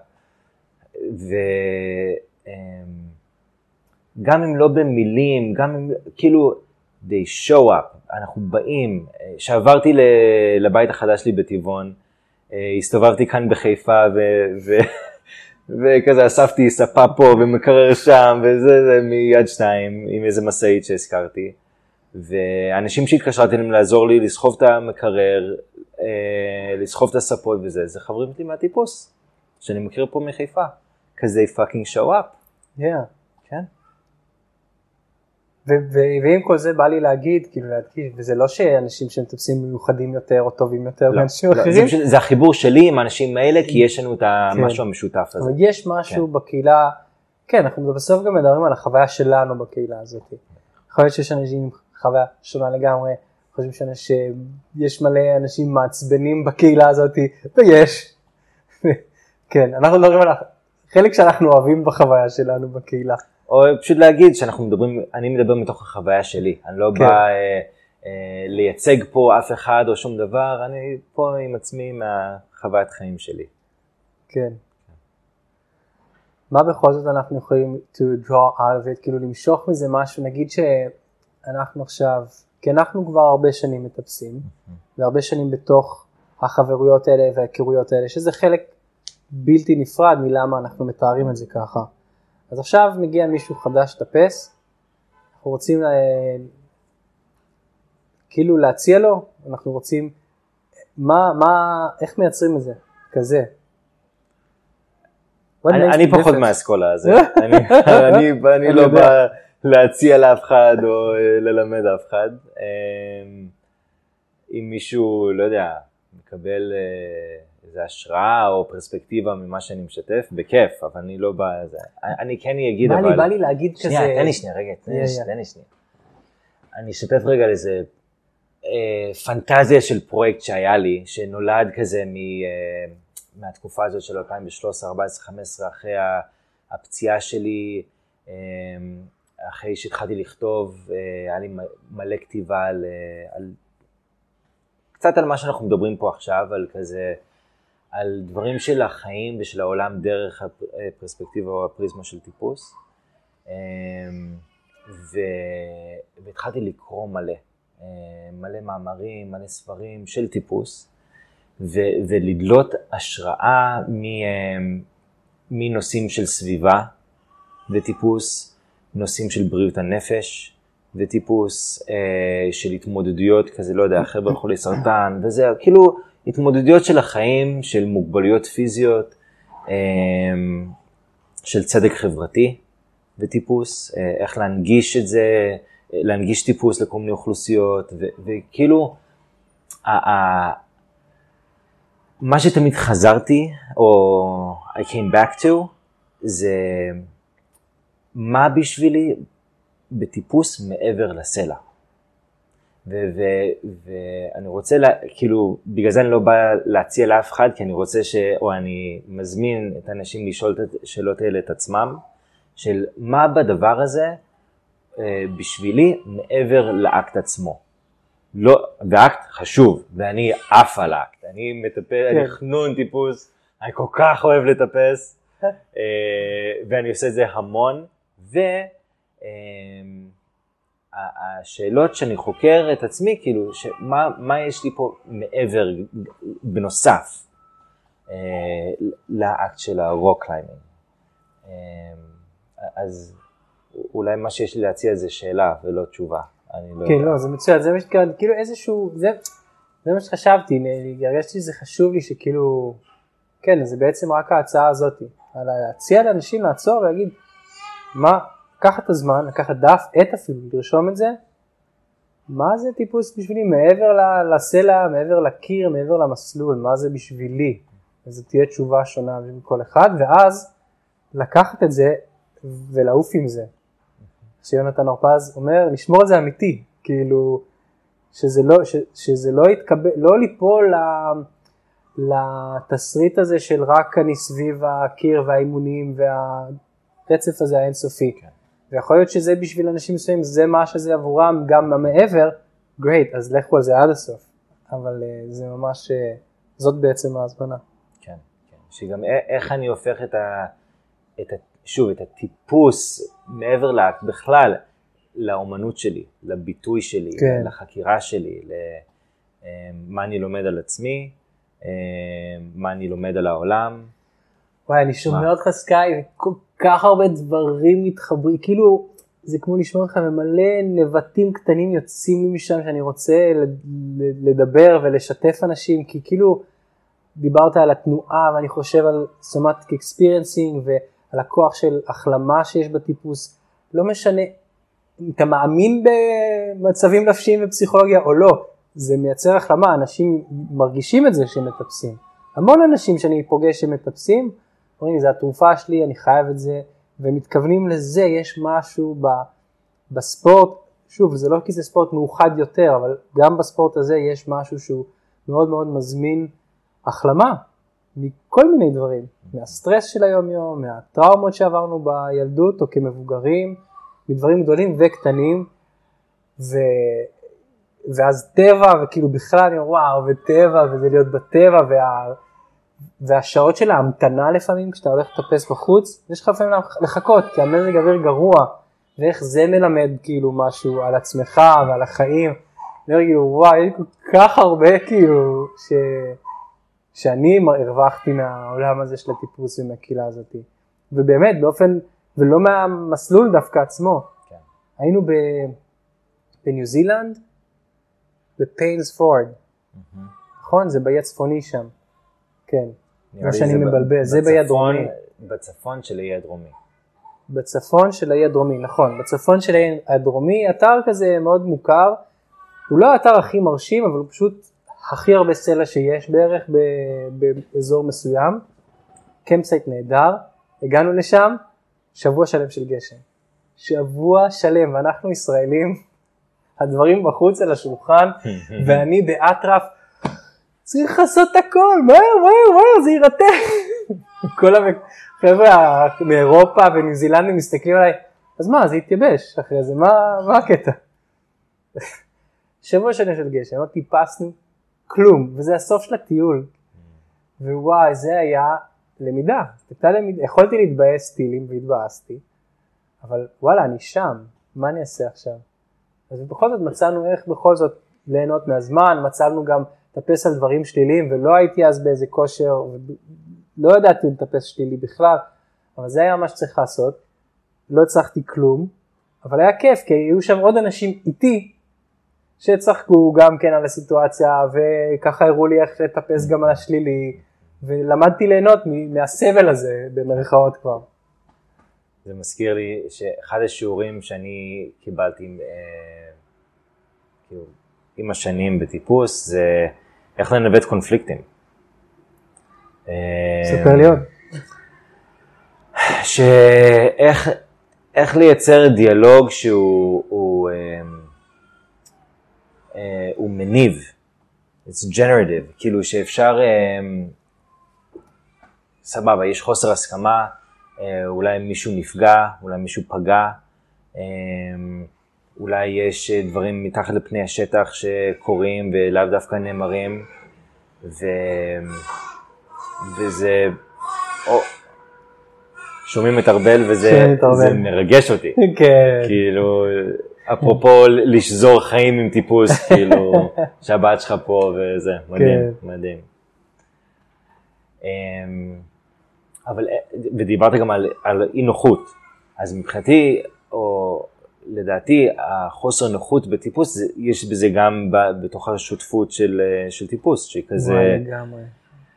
וגם אם לא במילים, גם אם, כאילו, they show up, אנחנו באים. כשעברתי לבית החדש שלי בטבעון, אה, הסתובבתי כאן בחיפה ו- ו- וכזה אספתי ספה פה ומקרר שם וזה זה מיד שתיים עם איזה משאית שהזכרתי. ואנשים שהתקשרתי להם לעזור לי לסחוב את המקרר, אה, לסחוב את הספות וזה, זה חברים שלי מהטיפוס, שאני מכיר פה מחיפה, כזה פאקינג show up. Yeah. כן. ועם כל זה בא לי להגיד, כאילו להדגיש, וזה לא שאנשים שמטפסים מיוחדים יותר או טובים יותר לא, מאנשים לא, אחרים. זה, זה החיבור שלי עם האנשים האלה, כי יש לנו את כן. המשהו המשותף הזה. אבל יש משהו כן. בקהילה, כן, אנחנו בסוף גם מדברים על החוויה שלנו בקהילה הזאת. יכול להיות שיש אנשים חוויה שונה לגמרי, חושבים שיש מלא אנשים מעצבנים בקהילה הזאת, ויש. כן, אנחנו מדברים על החלק שאנחנו אוהבים בחוויה שלנו בקהילה. או פשוט להגיד שאנחנו מדברים, אני מדבר מתוך החוויה שלי, אני לא כן. בא אה, אה, לייצג פה אף אחד או שום דבר, אני פה עם עצמי מהחוויית חיים שלי. כן. מה בכל זאת אנחנו יכולים to draw out of it, כאילו למשוך מזה משהו, נגיד שאנחנו עכשיו, כי אנחנו כבר הרבה שנים מטפסים. והרבה שנים בתוך החברויות האלה וההיכרויות האלה, שזה חלק בלתי נפרד מלמה אנחנו מתארים את זה ככה. אז עכשיו מגיע מישהו חדש טפס, אנחנו רוצים לה... אה, כאילו להציע לו, אנחנו רוצים, מה, מה, איך מייצרים את זה, כזה. אני, אני פחות מהאסכולה הזאת, אני, אני, אני לא בא להציע לאף אחד או אה, ללמד אף אחד. אה, אם מישהו, לא יודע, מקבל איזה השראה או פרספקטיבה ממה שאני משתף, בכיף, אבל אני לא בא לזה. אני כן אגיד, בא אבל... לי, בא לי להגיד כזה... שנייה, תן לי שנייה, רגע, תן לי שנייה. אני אשתף רגע על איזה אה, פנטזיה של פרויקט שהיה לי, שנולד כזה מ, אה, מהתקופה הזאת של 2013, 14, 15, אחרי הפציעה שלי, אה, אחרי שהתחלתי לכתוב, אה, היה לי מלא כתיבה על, אה, על קצת על מה שאנחנו מדברים פה עכשיו, על כזה, על דברים של החיים ושל העולם דרך הפרספקטיבה או הפריזמה של טיפוס. אמ, ו... והתחלתי לקרוא מלא, אה, מלא מאמרים, מלא ספרים של טיפוס, ו... ולדלות השראה מ... מנושאים של סביבה וטיפוס, נושאים של בריאות הנפש וטיפוס, אה, של התמודדויות כזה, לא יודע, חבר'ה חולי סרטן, וזה כאילו התמודדויות של החיים, של מוגבלויות פיזיות, אה, של צדק חברתי וטיפוס, אה, איך להנגיש את זה, אה, להנגיש טיפוס לכל מיני אוכלוסיות, ו- וכאילו, מה שתמיד חזרתי, או I came back to, זה מה בשבילי בטיפוס מעבר לסלע. ואני רוצה, לה, כאילו, בגלל זה אני לא בא להציע לאף אחד, כי אני רוצה ש... או אני מזמין את האנשים לשאול את השאלות האלה את עצמם, של מה בדבר הזה אה, בשבילי מעבר לאקט עצמו. לא, ואקט חשוב, ואני עף על האקט. אני מטפל, אני חנון טיפוס, אני כל כך אוהב לטפס, אה, ואני עושה את זה המון, ו... אה, ה- השאלות שאני חוקר את עצמי, כאילו, שמה, מה יש לי פה מעבר, בנוסף, אה, לאקט של ה rock climbing. אה, אז אולי מה שיש לי להציע זה שאלה ולא תשובה. אני לא כן, יודע. לא, זה מצוין, זה מה שהתכוונתי, כאילו איזשהו, זה, זה מה שחשבתי, הרגשתי שזה חשוב לי שכאילו, כן, זה בעצם רק ההצעה הזאת, להציע לאנשים לעצור ולהגיד, מה, לקחת את הזמן, לקחת דף, עט אפילו, לרשום את זה, מה זה טיפוס בשבילי? מעבר לסלע, מעבר לקיר, מעבר למסלול, מה זה בשבילי, וזו תהיה תשובה שונה מכל אחד, ואז לקחת את זה ולעוף עם זה. שיונתן הרפז אומר, לשמור את זה אמיתי, כאילו, שזה לא, ש, שזה לא יתקבל, לא ליפול ל, לתסריט הזה של רק אני סביב הקיר והאימונים והרצף הזה האינסופי. כן. ויכול להיות שזה בשביל אנשים מסוימים, זה מה שזה עבורם, גם המעבר, גרייט, אז לכו על זה עד הסוף. אבל אה, זה ממש, אה, זאת בעצם ההזמנה. כן, כן. שגם איך אני הופך את ה... את ה שוב, את הטיפוס מעבר לאקט בכלל, לאומנות שלי, לביטוי שלי, כן. לחקירה שלי, למה אני לומד על עצמי, אה, מה אני לומד על העולם. וואי, אני שומע? אותך סקאי, כל כך הרבה דברים מתחברים, כאילו, זה כמו לשמוע לך ומלא נבטים קטנים יוצאים משם שאני רוצה לדבר ולשתף אנשים, כי כאילו, דיברת על התנועה ואני חושב על somatic experiencing ועל הכוח של החלמה שיש בטיפוס, לא משנה אם אתה מאמין במצבים נפשיים ופסיכולוגיה או לא, זה מייצר החלמה, אנשים מרגישים את זה שהם מטפסים. המון אנשים שאני פוגש שמטפסים, אומרים לי זה התרופה שלי, אני חייב את זה, ומתכוונים לזה, יש משהו ב, בספורט, שוב זה לא כי זה ספורט מאוחד יותר, אבל גם בספורט הזה יש משהו שהוא מאוד מאוד מזמין החלמה מכל מיני דברים, מהסטרס של היום יום, מהטראומות שעברנו בילדות או כמבוגרים, מדברים גדולים וקטנים, ו... ואז טבע, וכאילו בכלל אני אומר וואו, וטבע, וזה להיות בטבע, וה... והשעות של ההמתנה לפעמים, כשאתה הולך לטפס בחוץ, יש לך לפעמים לחכות, כי המזג אוויר גרוע, ואיך זה מלמד כאילו משהו על עצמך ועל החיים. אני אומר כאילו וואי, יש כל כך הרבה כאילו, ש... שאני הרווחתי מהעולם הזה של הטיפוס ומהקהילה הזאת. ובאמת, באופן, ולא מהמסלול דווקא עצמו. כן. היינו ב... בניו זילנד, בפיינס פורד, נכון? זה באי הצפוני שם. כן. מה שאני מבלבל, זה באי הדרומי. בצפון של האי הדרומי. בצפון של האי הדרומי, נכון, בצפון של האי הדרומי, אתר כזה מאוד מוכר, הוא לא האתר הכי מרשים, אבל הוא פשוט הכי הרבה סלע שיש בערך באזור מסוים, campsite נהדר, הגענו לשם, שבוע שלם של גשם. שבוע שלם, ואנחנו ישראלים, הדברים בחוץ על השולחן, ואני באטרף, צריך לעשות הכל, מהר, מהר, מהר, זה יירטב. כל החבר'ה מאירופה וניו זילנדים מסתכלים עליי, אז מה, זה יתייבש אחרי זה, מה, מה הקטע? שבוע שלם של גשם, לא טיפסנו כלום, וזה הסוף של הטיול. ווואי, זה היה למידה, למידה, יכולתי להתבאס טילים והתבאסתי, אבל וואלה, אני שם, מה אני אעשה עכשיו? אז בכל זאת מצאנו איך בכל זאת ליהנות מהזמן, מצאנו גם לטפס על דברים שליליים, ולא הייתי אז באיזה כושר, לא ידעתי לטפס שלילי בכלל, אבל זה היה מה שצריך לעשות, לא הצלחתי כלום, אבל היה כיף, כי היו שם עוד אנשים איתי, שצחקו גם כן על הסיטואציה, וככה הראו לי איך לטפס גם על השלילי, ולמדתי ליהנות מהסבל הזה, במרכאות כבר. זה מזכיר לי שאחד השיעורים שאני קיבלתי אה, כאילו, עם השנים בטיפוס זה איך לנווט קונפליקטים. ספר לי עוד. שאיך איך לייצר דיאלוג שהוא הוא, אה, אה, הוא מניב, it's generative, כאילו שאפשר, אה, סבבה, יש חוסר הסכמה, אה, אולי מישהו נפגע, אולי מישהו פגע, אה, אולי יש דברים מתחת לפני השטח שקורים ולאו דווקא נאמרים, ו... וזה... או... שומעים את ארבל וזה זה מרגש אותי. כן. כאילו, אפרופו לשזור חיים עם טיפוס, כאילו, שהבת שלך פה וזה, מדהים, כן. מדהים. אמ, אבל, ודיברת גם על, על אי נוחות, אז מבחינתי, או לדעתי, החוסר נוחות בטיפוס, יש בזה גם בתוך השותפות של, של טיפוס, שהיא כזה... וואי, לגמרי.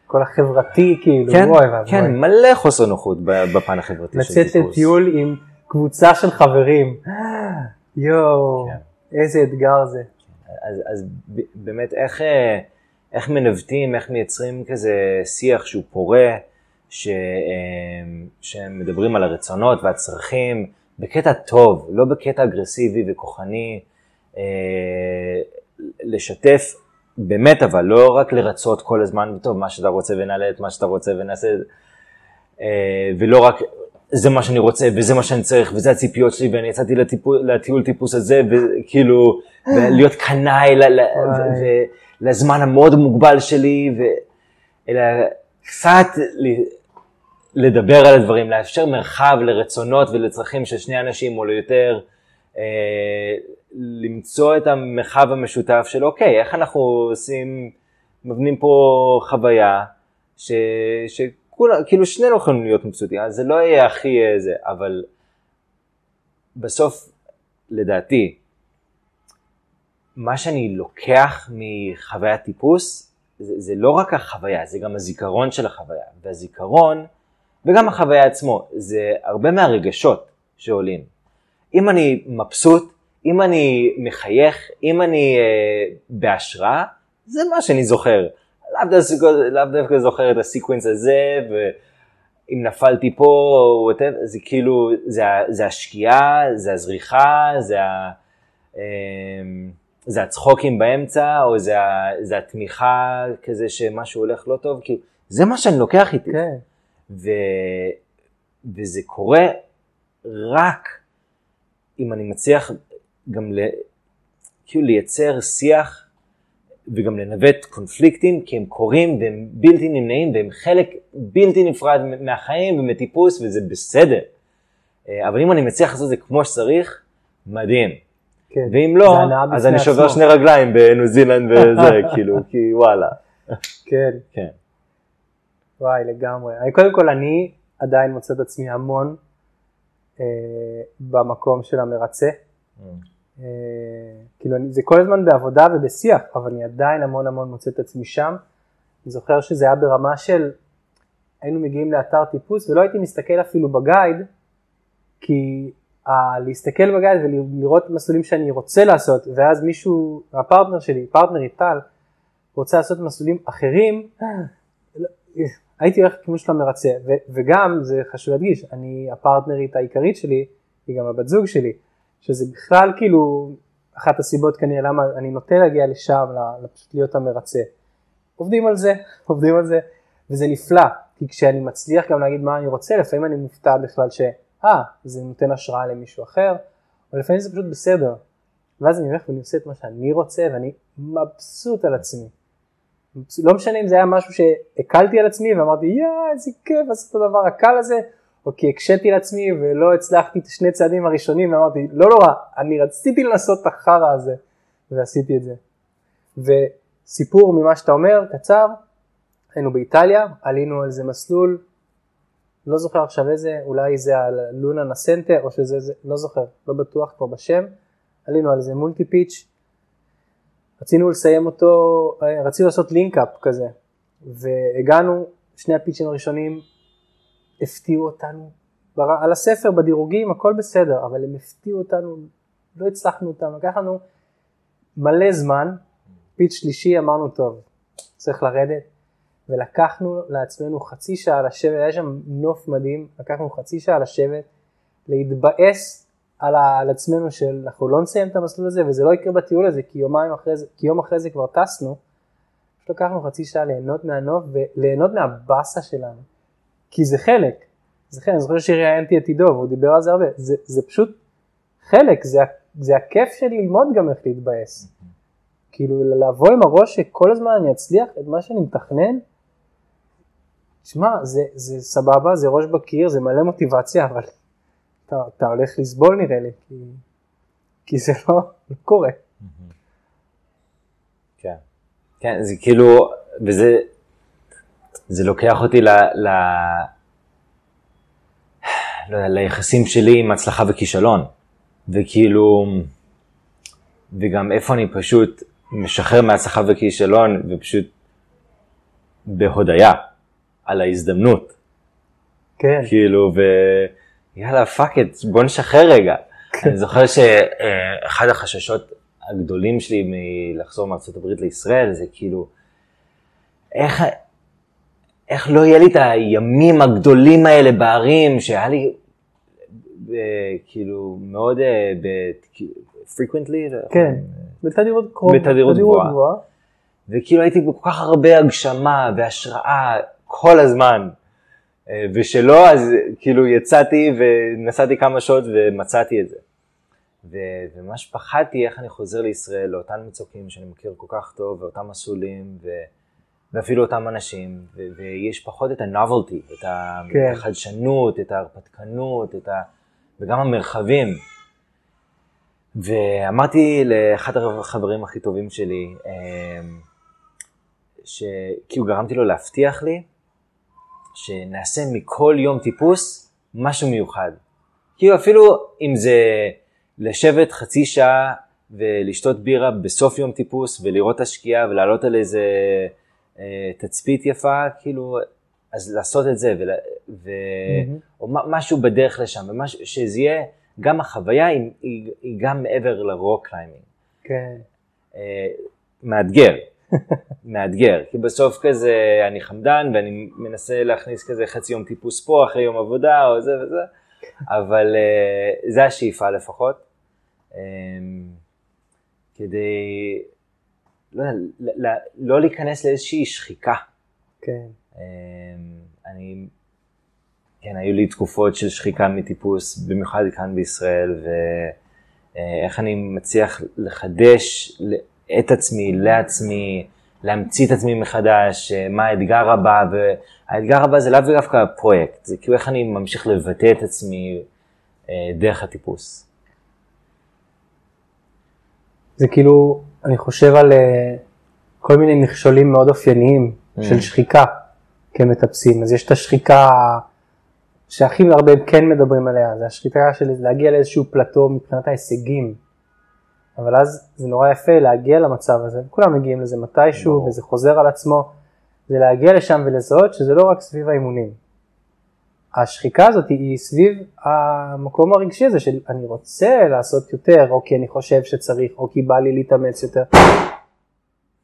כל החברתי, כאילו, כן, וואי ואבוי. כן, מלא חוסר נוחות בפן החברתי של טיפוס. לצאת לטיול עם קבוצה של חברים, יואו, כן. איזה אתגר זה. אז, אז באמת, איך, אה, איך מנווטים, איך מייצרים כזה שיח שהוא פורה, ש, אה, שמדברים על הרצונות והצרכים בקטע טוב, לא בקטע אגרסיבי וכוחני, אה, לשתף באמת אבל, לא רק לרצות כל הזמן, טוב, מה שאתה רוצה ונעלה את מה שאתה רוצה ונעשה, ולא רק זה מה שאני רוצה וזה מה שאני צריך וזה הציפיות שלי ואני יצאתי לטיפול, לטיול טיפוס הזה וכאילו להיות קנאי לזמן המאוד מוגבל שלי, ו... אלא קצת לדבר על הדברים, לאפשר מרחב לרצונות ולצרכים של שני אנשים או ליותר, אה, למצוא את המרחב המשותף של אוקיי, איך אנחנו עושים, מבנים פה חוויה ש... ש... כולה, כאילו שנינו יכולים להיות מבסוטים, אז זה לא יהיה הכי זה, אבל בסוף, לדעתי, מה שאני לוקח מחוויית טיפוס, זה, זה לא רק החוויה, זה גם הזיכרון של החוויה. והזיכרון, וגם החוויה עצמו, זה הרבה מהרגשות שעולים. אם אני מבסוט, אם אני מחייך, אם אני אה, בהשראה, זה מה שאני זוכר. לאו דווקא, לאו דווקא זוכר את הסיקוונס הזה, ואם נפלתי פה, או whatever, זה כאילו, זה, זה השקיעה, זה הזריחה, זה, ה, אמ, זה הצחוקים באמצע, או זה, זה התמיכה כזה שמשהו הולך לא טוב, כאילו, זה מה שאני לוקח איתי. כן. ו, וזה קורה רק אם אני מצליח גם ל, כאילו לייצר שיח וגם לנווט קונפליקטים, כי הם קורים והם בלתי נמנעים והם חלק בלתי נפרד מהחיים ומטיפוס וזה בסדר. אה, אבל אם אני מצליח לעשות את זה כמו שצריך, מדהים. כן. ואם לא, אז אני שובר שני רגליים בניו זילנד וזה, כאילו, כי וואלה. כן. כן. וואי, לגמרי. אני, קודם כל, אני עדיין מוצא את עצמי המון אה, במקום של המרצה. Mm. אה, כאילו אני, זה כל הזמן בעבודה ובשיח, אבל אני עדיין המון המון מוצא את עצמי שם. אני זוכר שזה היה ברמה של, היינו מגיעים לאתר טיפוס ולא הייתי מסתכל אפילו בגייד, כי ה- להסתכל בגייד ולראות מסלולים שאני רוצה לעשות, ואז מישהו, הפרטנר שלי, פרטנרית טל, רוצה לעשות מסלולים אחרים, הייתי הולך לכיוון של המרצה, ו- וגם, זה חשוב להדגיש, אני, הפרטנרית העיקרית שלי, היא גם הבת זוג שלי, שזה בכלל כאילו אחת הסיבות כנראה למה אני נוטה להגיע לשם, פשוט להיות המרצה. עובדים על זה, עובדים על זה, וזה נפלא, כי כשאני מצליח גם להגיד מה אני רוצה, לפעמים אני מופתע בכלל ש... אה, זה נותן השראה למישהו אחר, או לפעמים זה פשוט בסדר. ואז אני הולך ואני עושה את מה שאני רוצה, ואני מבסוט על עצמי. לא משנה אם זה היה משהו שהקלתי על עצמי ואמרתי יא איזה כיף לעשות את הדבר הקל הזה או כי הקשיתי לעצמי ולא הצלחתי את השני צעדים הראשונים ואמרתי לא נורא אני רציתי לנסות את החרא הזה ועשיתי את זה. וסיפור ממה שאתה אומר קצר היינו באיטליה עלינו על איזה מסלול לא זוכר עכשיו איזה אולי זה על לונה נסנטה או שזה זה, לא זוכר לא בטוח כבר בשם עלינו על איזה מולטי פיץ' רצינו לסיים אותו, אה, רצינו לעשות לינקאפ כזה, והגענו, שני הפיצ'ים הראשונים הפתיעו אותנו, על הספר בדירוגים הכל בסדר, אבל הם הפתיעו אותנו, לא הצלחנו אותם, לקח לנו מלא זמן, פיץ' שלישי אמרנו טוב, צריך לרדת, ולקחנו לעצמנו חצי שעה לשבת, היה שם נוף מדהים, לקחנו חצי שעה לשבת, להתבאס על, ה, על עצמנו של אנחנו לא נסיים את המסלול הזה וזה לא יקרה בטיול הזה כי יומיים אחרי זה, כי יום אחרי זה כבר טסנו. פשוט לקחנו חצי שעה ליהנות מהנוף וליהנות מהבאסה שלנו. כי זה חלק, זה חלק, אני זוכר שראיינתי את עידו והוא דיבר על זה הרבה, זה, זה פשוט חלק, זה, זה הכיף של ללמוד גם איך להתבאס. כאילו לבוא עם הראש שכל הזמן אני אצליח את מה שאני מתכנן, שמע, זה, זה סבבה, זה ראש בקיר, זה מלא מוטיבציה, אבל אתה, אתה הולך לסבול נראה לי, כי, כי זה לא, לא קורה. כן, כן, זה כאילו, וזה, זה לוקח אותי ל... ל לא יודע, ליחסים שלי עם הצלחה וכישלון. וכאילו, וגם איפה אני פשוט משחרר מהצלחה וכישלון ופשוט בהודיה על ההזדמנות. כן. כאילו, ו... יאללה, fuck it, בוא נשחרר רגע. כן. אני זוכר שאחד החששות הגדולים שלי מלחזור מארצות הברית לישראל זה כאילו, איך, איך לא יהיה לי את הימים הגדולים האלה בהרים, שהיה לי כאילו מאוד frequently, כן, בתדירות קרובה, בתדירות גבוהה, וכאילו הייתי בכל כך הרבה הגשמה והשראה כל הזמן. אה, ושלא, אז כאילו יצאתי ונסעתי כמה שעות ומצאתי את זה. וממש פחדתי איך אני חוזר לישראל, לאותן מצוקים שאני מכיר כל כך טוב, ואותם מסלולים, ו... ואפילו אותם אנשים, ו... ויש פחות את ה-novelty, את כן. החדשנות, את ההרפתקנות, את ה... וגם המרחבים. ואמרתי לאחד החברים הכי טובים שלי, אה, שכאילו גרמתי לו להבטיח לי, שנעשה מכל יום טיפוס משהו מיוחד. כאילו אפילו אם זה לשבת חצי שעה ולשתות בירה בסוף יום טיפוס ולראות את השקיעה ולעלות על איזה אה, תצפית יפה, כאילו, אז לעשות את זה, ו, ו, mm-hmm. או משהו בדרך לשם, ומש, שזה יהיה, גם החוויה היא, היא, היא גם מעבר ל rock climbing. כן. אה, מאתגר. מאתגר, כי בסוף כזה אני חמדן ואני מנסה להכניס כזה חצי יום טיפוס פה אחרי יום עבודה או זה וזה, אבל uh, זה השאיפה לפחות, um, כדי לא, לא, לא להיכנס לאיזושהי שחיקה. כן. Um, אני, כן, היו לי תקופות של שחיקה מטיפוס, במיוחד כאן בישראל, ואיך אני מצליח לחדש את עצמי, לעצמי, להמציא את עצמי מחדש, אה, מה האתגר הבא, והאתגר הבא זה לאו דווקא הפרויקט, זה כאילו איך אני ממשיך לבטא את עצמי אה, דרך הטיפוס. זה כאילו, אני חושב על אה, כל מיני מכשולים מאוד אופייניים mm. של שחיקה כמטפסים, אז יש את השחיקה שהכי הרבה כן מדברים עליה, זה השחיקה של להגיע לאיזשהו פלטו מבחינת ההישגים. אבל אז זה נורא יפה להגיע למצב הזה, כולם מגיעים לזה מתישהו וזה חוזר על עצמו, זה להגיע לשם ולזהות שזה לא רק סביב האימונים. השחיקה הזאת היא סביב המקום הרגשי הזה של אני רוצה לעשות יותר, או כי אני חושב שצריך, או כי בא לי להתאמץ יותר.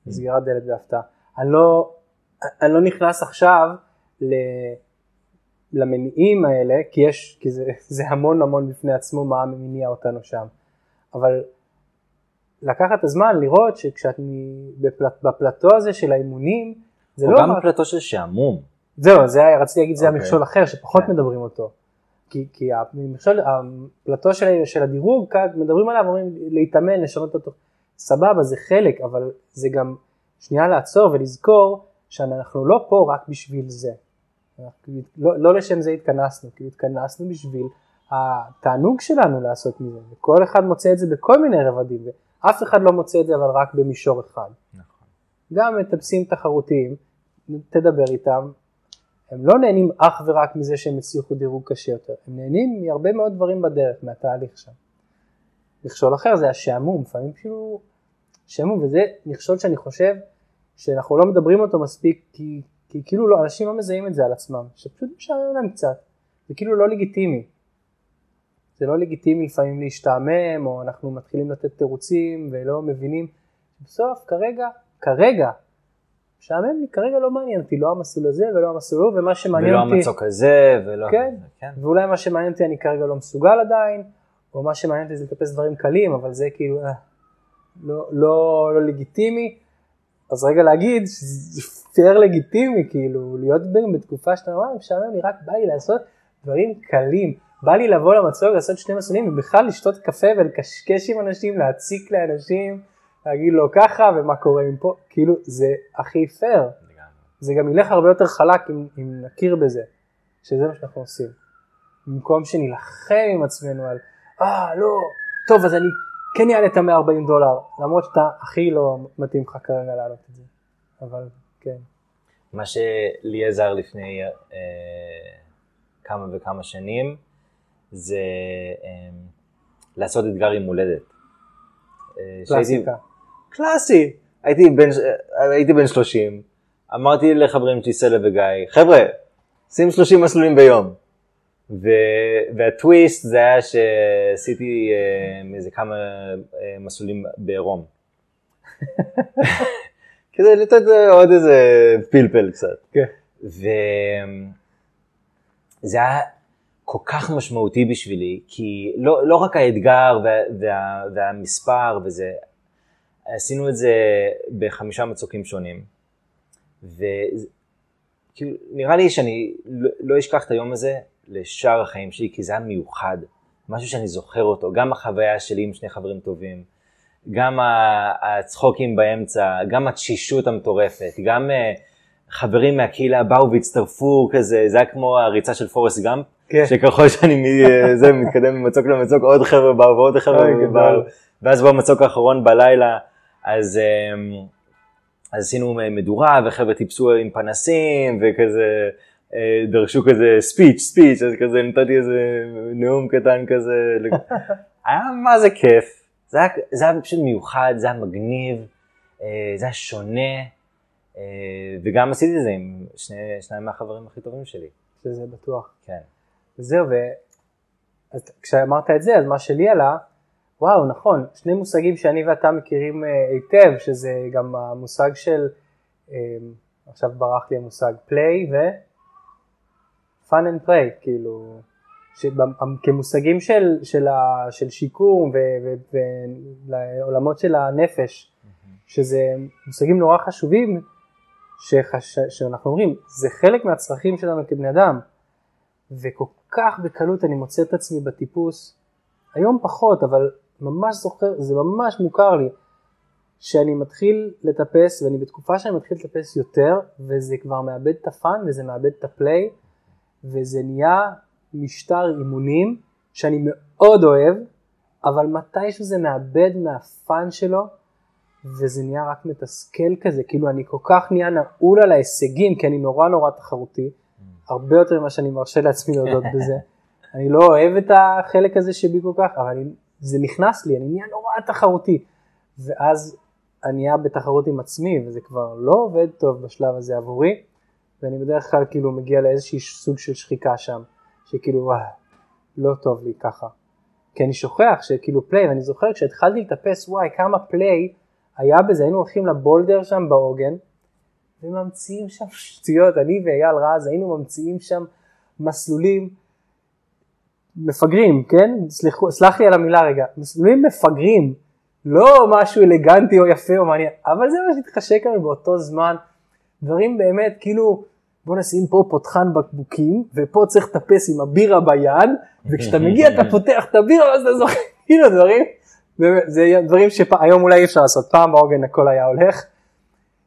סגירת דלת בהפתעה. אני לא, אני לא נכנס עכשיו ל, למניעים האלה, כי יש, כי זה, זה המון המון בפני עצמו מה מניע אותנו שם. אבל לקחת את הזמן לראות שכשאת בפלט, בפלטו הזה של האימונים, זה לא... גם רק- בפלטו של שעמום. זהו, זה היה, רציתי להגיד, זה אוקיי. המכשול אחר שפחות כן. מדברים אותו. כי, כי המכשול, הפלטו של, של הדירוג, כאן מדברים עליו, אומרים להתאמן, לשנות אותו. סבבה, זה חלק, אבל זה גם שנייה לעצור ולזכור שאנחנו לא פה רק בשביל זה. לא, לא לשם זה התכנסנו, כאילו התכנסנו בשביל התענוג שלנו לעשות מזה, וכל אחד מוצא את זה בכל מיני רבדים, ואף אחד לא מוצא את זה אבל רק במישור אחד. נכון. גם מטפסים תחרותיים, תדבר איתם, הם לא נהנים אך ורק מזה שהם הצליחו דירוג קשה יותר, הם נהנים מהרבה מאוד דברים בדרך, מהתהליך שם. מכשול אחר זה השעמום, לפעמים כאילו שעמום, וזה מכשול שאני חושב שאנחנו לא מדברים אותו מספיק, כי, כי כאילו לא, אנשים לא מזהים את זה על עצמם, שפשוט משעמם להם קצת, זה כאילו לא לגיטימי. זה לא לגיטימי לפעמים להשתעמם, או אנחנו מתחילים לתת תירוצים ולא מבינים. בסוף, כרגע, כרגע, משעמם לי, כרגע לא מעניין אותי, לא המסלול הזה ולא המסלול ההוא, ומה שמעניין ולא אותי, המצוק הזה, ולא... כן. כן. ואולי מה שמעניין אותי אני כרגע לא מסוגל עדיין, או מה שמעניין אותי זה לטפס דברים קלים, אבל זה כאילו אה, לא, לא, לא לגיטימי. אז רגע להגיד שזה פייר לגיטימי, כאילו, להיות בתקופה שאתה אומר, משעמם לי, רק בא לי לעשות דברים קלים. בא לי לבוא למצוק, לעשות שני מסלולים, ובכלל לשתות קפה ולקשקש עם אנשים, להציק לאנשים, להגיד לו ככה, ומה קורה עם פה, כאילו, זה הכי פייר. זה גם ילך הרבה יותר חלק אם, אם נכיר בזה, שזה מה שאנחנו עושים. במקום שנילחם עם עצמנו על, אה, לא, טוב, אז אני כן אעלה את ה-140 דולר, למרות שאתה הכי לא מתאים לך כרגע להעלות את זה. אבל כן, מה שלי עזר לפני אה, כמה וכמה שנים, זה אה, לעשות אתגר עם הולדת. אה, קלאסיקה. קלאסי. הייתי בן, הייתי בן 30, אמרתי לחברים שלי סלע וגיא, חבר'ה, שים 30 מסלולים ביום. ו, והטוויסט זה היה שעשיתי אה, איזה כמה אה, מסלולים בעירום. כדי לתת אה, עוד איזה פלפל קצת. כן. וזה היה כל כך משמעותי בשבילי, כי לא, לא רק האתגר וה, וה, והמספר וזה, עשינו את זה בחמישה מצוקים שונים. וכאילו, נראה לי שאני לא, לא אשכח את היום הזה לשאר החיים שלי, כי זה היה מיוחד. משהו שאני זוכר אותו, גם החוויה שלי עם שני חברים טובים, גם הצחוקים באמצע, גם התשישות המטורפת, גם אה, חברים מהקהילה באו והצטרפו כזה, זה היה כמו הריצה של פורסט גאמפ, כן. שככל שאני מ- זה מתקדם ממצוק למצוק, עוד חבר'ה באו ועוד חבר'ה אוי, באו. ואז במצוק האחרון בלילה, אז, אמ, אז עשינו מדורה וחבר'ה טיפסו עם פנסים וכזה אה, דרשו כזה ספיץ' ספיץ', אז כזה נתתי איזה נאום קטן כזה, היה מה זה כיף, זה היה, זה היה פשוט מיוחד, זה היה מגניב, אה, זה היה שונה, אה, וגם עשיתי את זה עם שני, שניים מהחברים הכי טובים שלי, שזה בטוח. כן. וזהו, וכשאמרת את זה, אז מה שלי עלה, וואו, נכון, שני מושגים שאני ואתה מכירים אה, היטב, שזה גם המושג של, אה, עכשיו ברח לי המושג, play ו... fun and play, כאילו, כמושגים של, של, ה, של שיקום ולעולמות של הנפש, שזה מושגים נורא חשובים, שחש, שאנחנו אומרים, זה חלק מהצרכים שלנו כבני אדם, וכל כך בקלות אני מוצא את עצמי בטיפוס, היום פחות, אבל ממש זוכר, זה ממש מוכר לי, שאני מתחיל לטפס, ואני בתקופה שאני מתחיל לטפס יותר, וזה כבר מאבד את הפאן, וזה מאבד את הפליי, וזה נהיה משטר אימונים שאני מאוד אוהב, אבל מתישהו זה מאבד מהפאן שלו, וזה נהיה רק מתסכל כזה, כאילו אני כל כך נהיה נעול על ההישגים, כי אני נורא נורא תחרותי, הרבה יותר ממה שאני מרשה לעצמי להודות בזה. אני לא אוהב את החלק הזה שבי כל כך, אבל אני, זה נכנס לי, אני נהיה נורא תחרותי. ואז אני נהיה בתחרות עם עצמי, וזה כבר לא עובד טוב בשלב הזה עבורי, ואני בדרך כלל כאילו מגיע לאיזשהי סוג של שחיקה שם, שכאילו וואי, לא טוב לי ככה. כי אני שוכח שכאילו פליי, ואני זוכר כשהתחלתי לטפס, וואי, כמה פליי היה בזה, היינו הולכים לבולדר שם בעוגן, וממציאים שם שטויות, אני ואייל רז היינו ממציאים שם מסלולים מפגרים, כן? סלחו, סלח לי על המילה רגע, מסלולים מפגרים, לא משהו אלגנטי או יפה או מעניין, אבל זה מה שהתחשק לנו באותו זמן, דברים באמת כאילו, בוא נשים פה פותחן בקבוקים, ופה צריך לטפס עם הבירה ביד, וכשאתה מגיע אתה פותח את הבירה ואז אתה זוכר, כאילו דברים, זה דברים שהיום אולי אי אפשר לעשות, פעם בעוגן הכל היה הולך,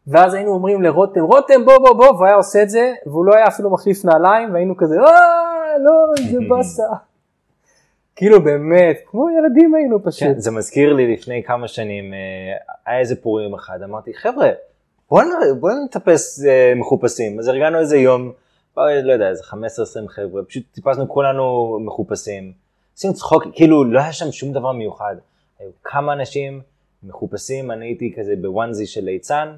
ואז היינו אומרים לרותם, רותם בוא בוא בוא, והוא היה עושה את זה, והוא לא היה אפילו מחליף נעליים, והיינו כזה, אה, לא, זה באסה. כאילו באמת, כמו ילדים היינו פשוט. כן, זה מזכיר לי לפני כמה שנים, אה, היה איזה פורים אחד, אמרתי, חבר'ה, בואו בוא נטפס אה, מחופשים. אז ארגנו איזה יום, באו, לא יודע, איזה 15-20 חבר'ה, פשוט טיפסנו כולנו מחופשים. עשינו צחוק, כאילו לא היה שם שום דבר מיוחד. היו כמה אנשים מחופשים, אני הייתי כזה ב onesie של ליצן,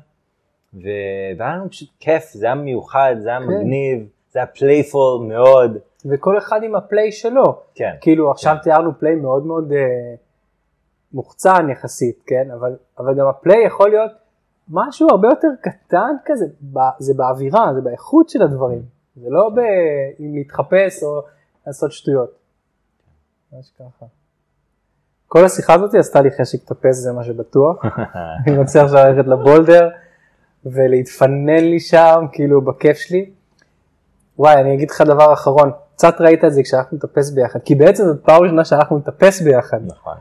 והיה לנו פשוט כיף, זה היה מיוחד, זה היה כן. מגניב, זה היה playful מאוד. וכל אחד עם ה play שלו. כן. כאילו עכשיו תיארנו play מאוד מאוד אה, מוחצן יחסית, כן? אבל, אבל גם ה play יכול להיות משהו הרבה יותר קטן כזה, ב, זה באווירה, זה באיכות של הדברים. זה לא ב... אם להתחפש או לעשות שטויות. ממש ככה. כל השיחה הזאת עשתה לי חשק לטפס, זה מה שבטוח. אני רוצה עכשיו ללכת לבולדר ולהתפנן לי שם, כאילו בכיף שלי. וואי, אני אגיד לך דבר אחרון, קצת ראית את זה כשאנחנו נטפס ביחד, כי בעצם זאת פעם ראשונה שאנחנו נטפס ביחד. נכון.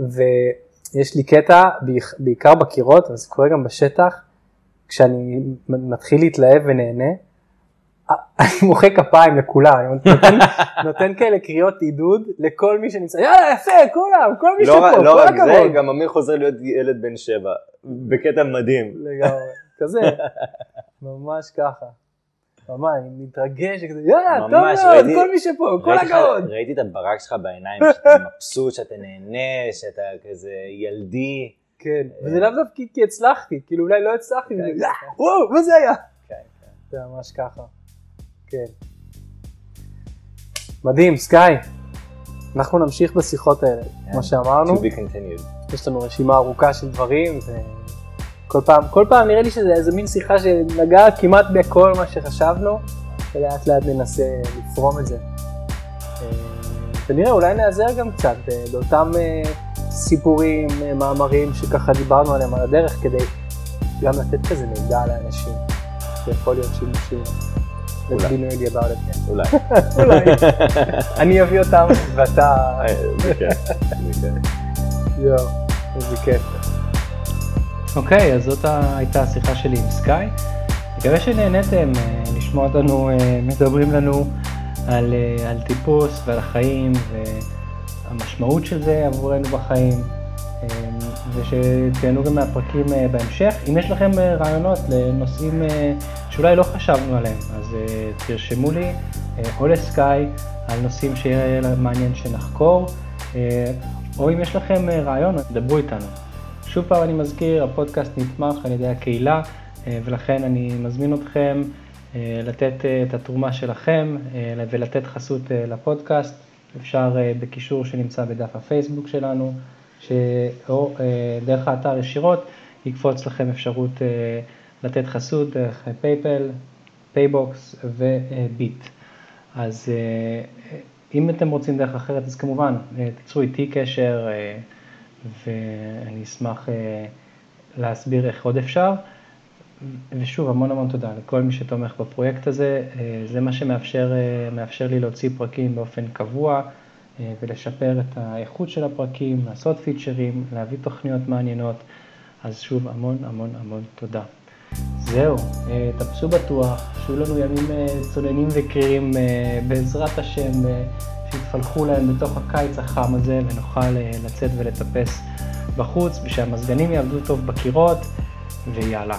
ויש לי קטע, בעיקר- בקירות, אבל זה קורה גם בשטח, כשאני מתחיל להתלהב ונהנה, אני מוחא כפיים לכולם, אני נותן, נותן כאלה קריאות עידוד לכל מי שנמצא, יאללה יפה, כולם, כל מי לא, שפה, לא כל רק זה, הכבוד. גם אמיר חוזר להיות ילד בן שבע, בקטע מדהים. לגמרי, כזה, ממש ככה. ממש, אני מתרגש, כזה, יאללה, טוב מאוד, כל מי שפה, כל הכבוד. ראיתי את הברק שלך בעיניים, שאתה מבסוט, שאתה נהנה, שאתה כזה ילדי. כן, וזה לאו דווקא כי הצלחתי, כאילו אולי לא הצלחתי, וזה, "אה, וואו, מה זה היה? כן, זה ממש ככה, כן. מדהים, סקאי. אנחנו נמשיך בשיחות האלה, כמו שאמרנו, To be continued. יש לנו רשימה ארוכה של דברים, וכל פעם, כל פעם נראה לי שזה איזה מין שיחה שנגעה כמעט בכל מה שחשבנו, ולאט לאט ננסה לפרום את זה. אה, ונראה, אולי נעזר גם קצת באותם אה, סיפורים, אה, מאמרים שככה דיברנו עליהם על הדרך, כדי גם לתת כזה מידע לאנשים, שיכול להיות שימושי. Let's אולי. be nerdy about it. כן. אולי. אולי. אני אביא אותם ואתה... אה, זה כיף, זה כיף. יואו, איזה כיף. אוקיי, אז זאת הייתה השיחה שלי עם סקאי. מקווה שנהניתם אה, לשמוע אותנו אה, מדברים לנו על, על טיפוס ועל החיים והמשמעות של זה עבורנו בחיים, ושתהנו גם מהפרקים אה, בהמשך. אם יש לכם אה, רעיונות לנושאים אה, שאולי לא חשבנו עליהם, אז תרשמו לי או לסקאי על נושאים שיהיה מעניין שנחקור, או אם יש לכם רעיון, דברו איתנו. שוב פעם אני מזכיר, הפודקאסט נתמך על ידי הקהילה, ולכן אני מזמין אתכם לתת את התרומה שלכם ולתת חסות לפודקאסט. אפשר בקישור שנמצא בדף הפייסבוק שלנו, ש... או אה, דרך האתר ישירות, יקפוץ לכם אפשרות אה, לתת חסות דרך פייפל, פייבוקס וביט. אז אה, אם אתם רוצים דרך אחרת, אז כמובן, אה, תיצרו איתי קשר. אה, ואני אשמח אה, להסביר איך עוד אפשר. ושוב, המון המון תודה לכל מי שתומך בפרויקט הזה. אה, זה מה שמאפשר אה, מאפשר לי להוציא פרקים באופן קבוע אה, ולשפר את האיכות של הפרקים, לעשות פיצ'רים, להביא תוכניות מעניינות. אז שוב, המון המון המון תודה. זהו, אה, תפסו בטוח, שיהיו לנו ימים אה, צוננים וקרירים אה, בעזרת השם, אה, שיתפלחו להם בתוך הקיץ החם הזה ונוכל אה, לצאת ולטפס בחוץ ושהמזגנים יעבדו טוב בקירות ויאללה,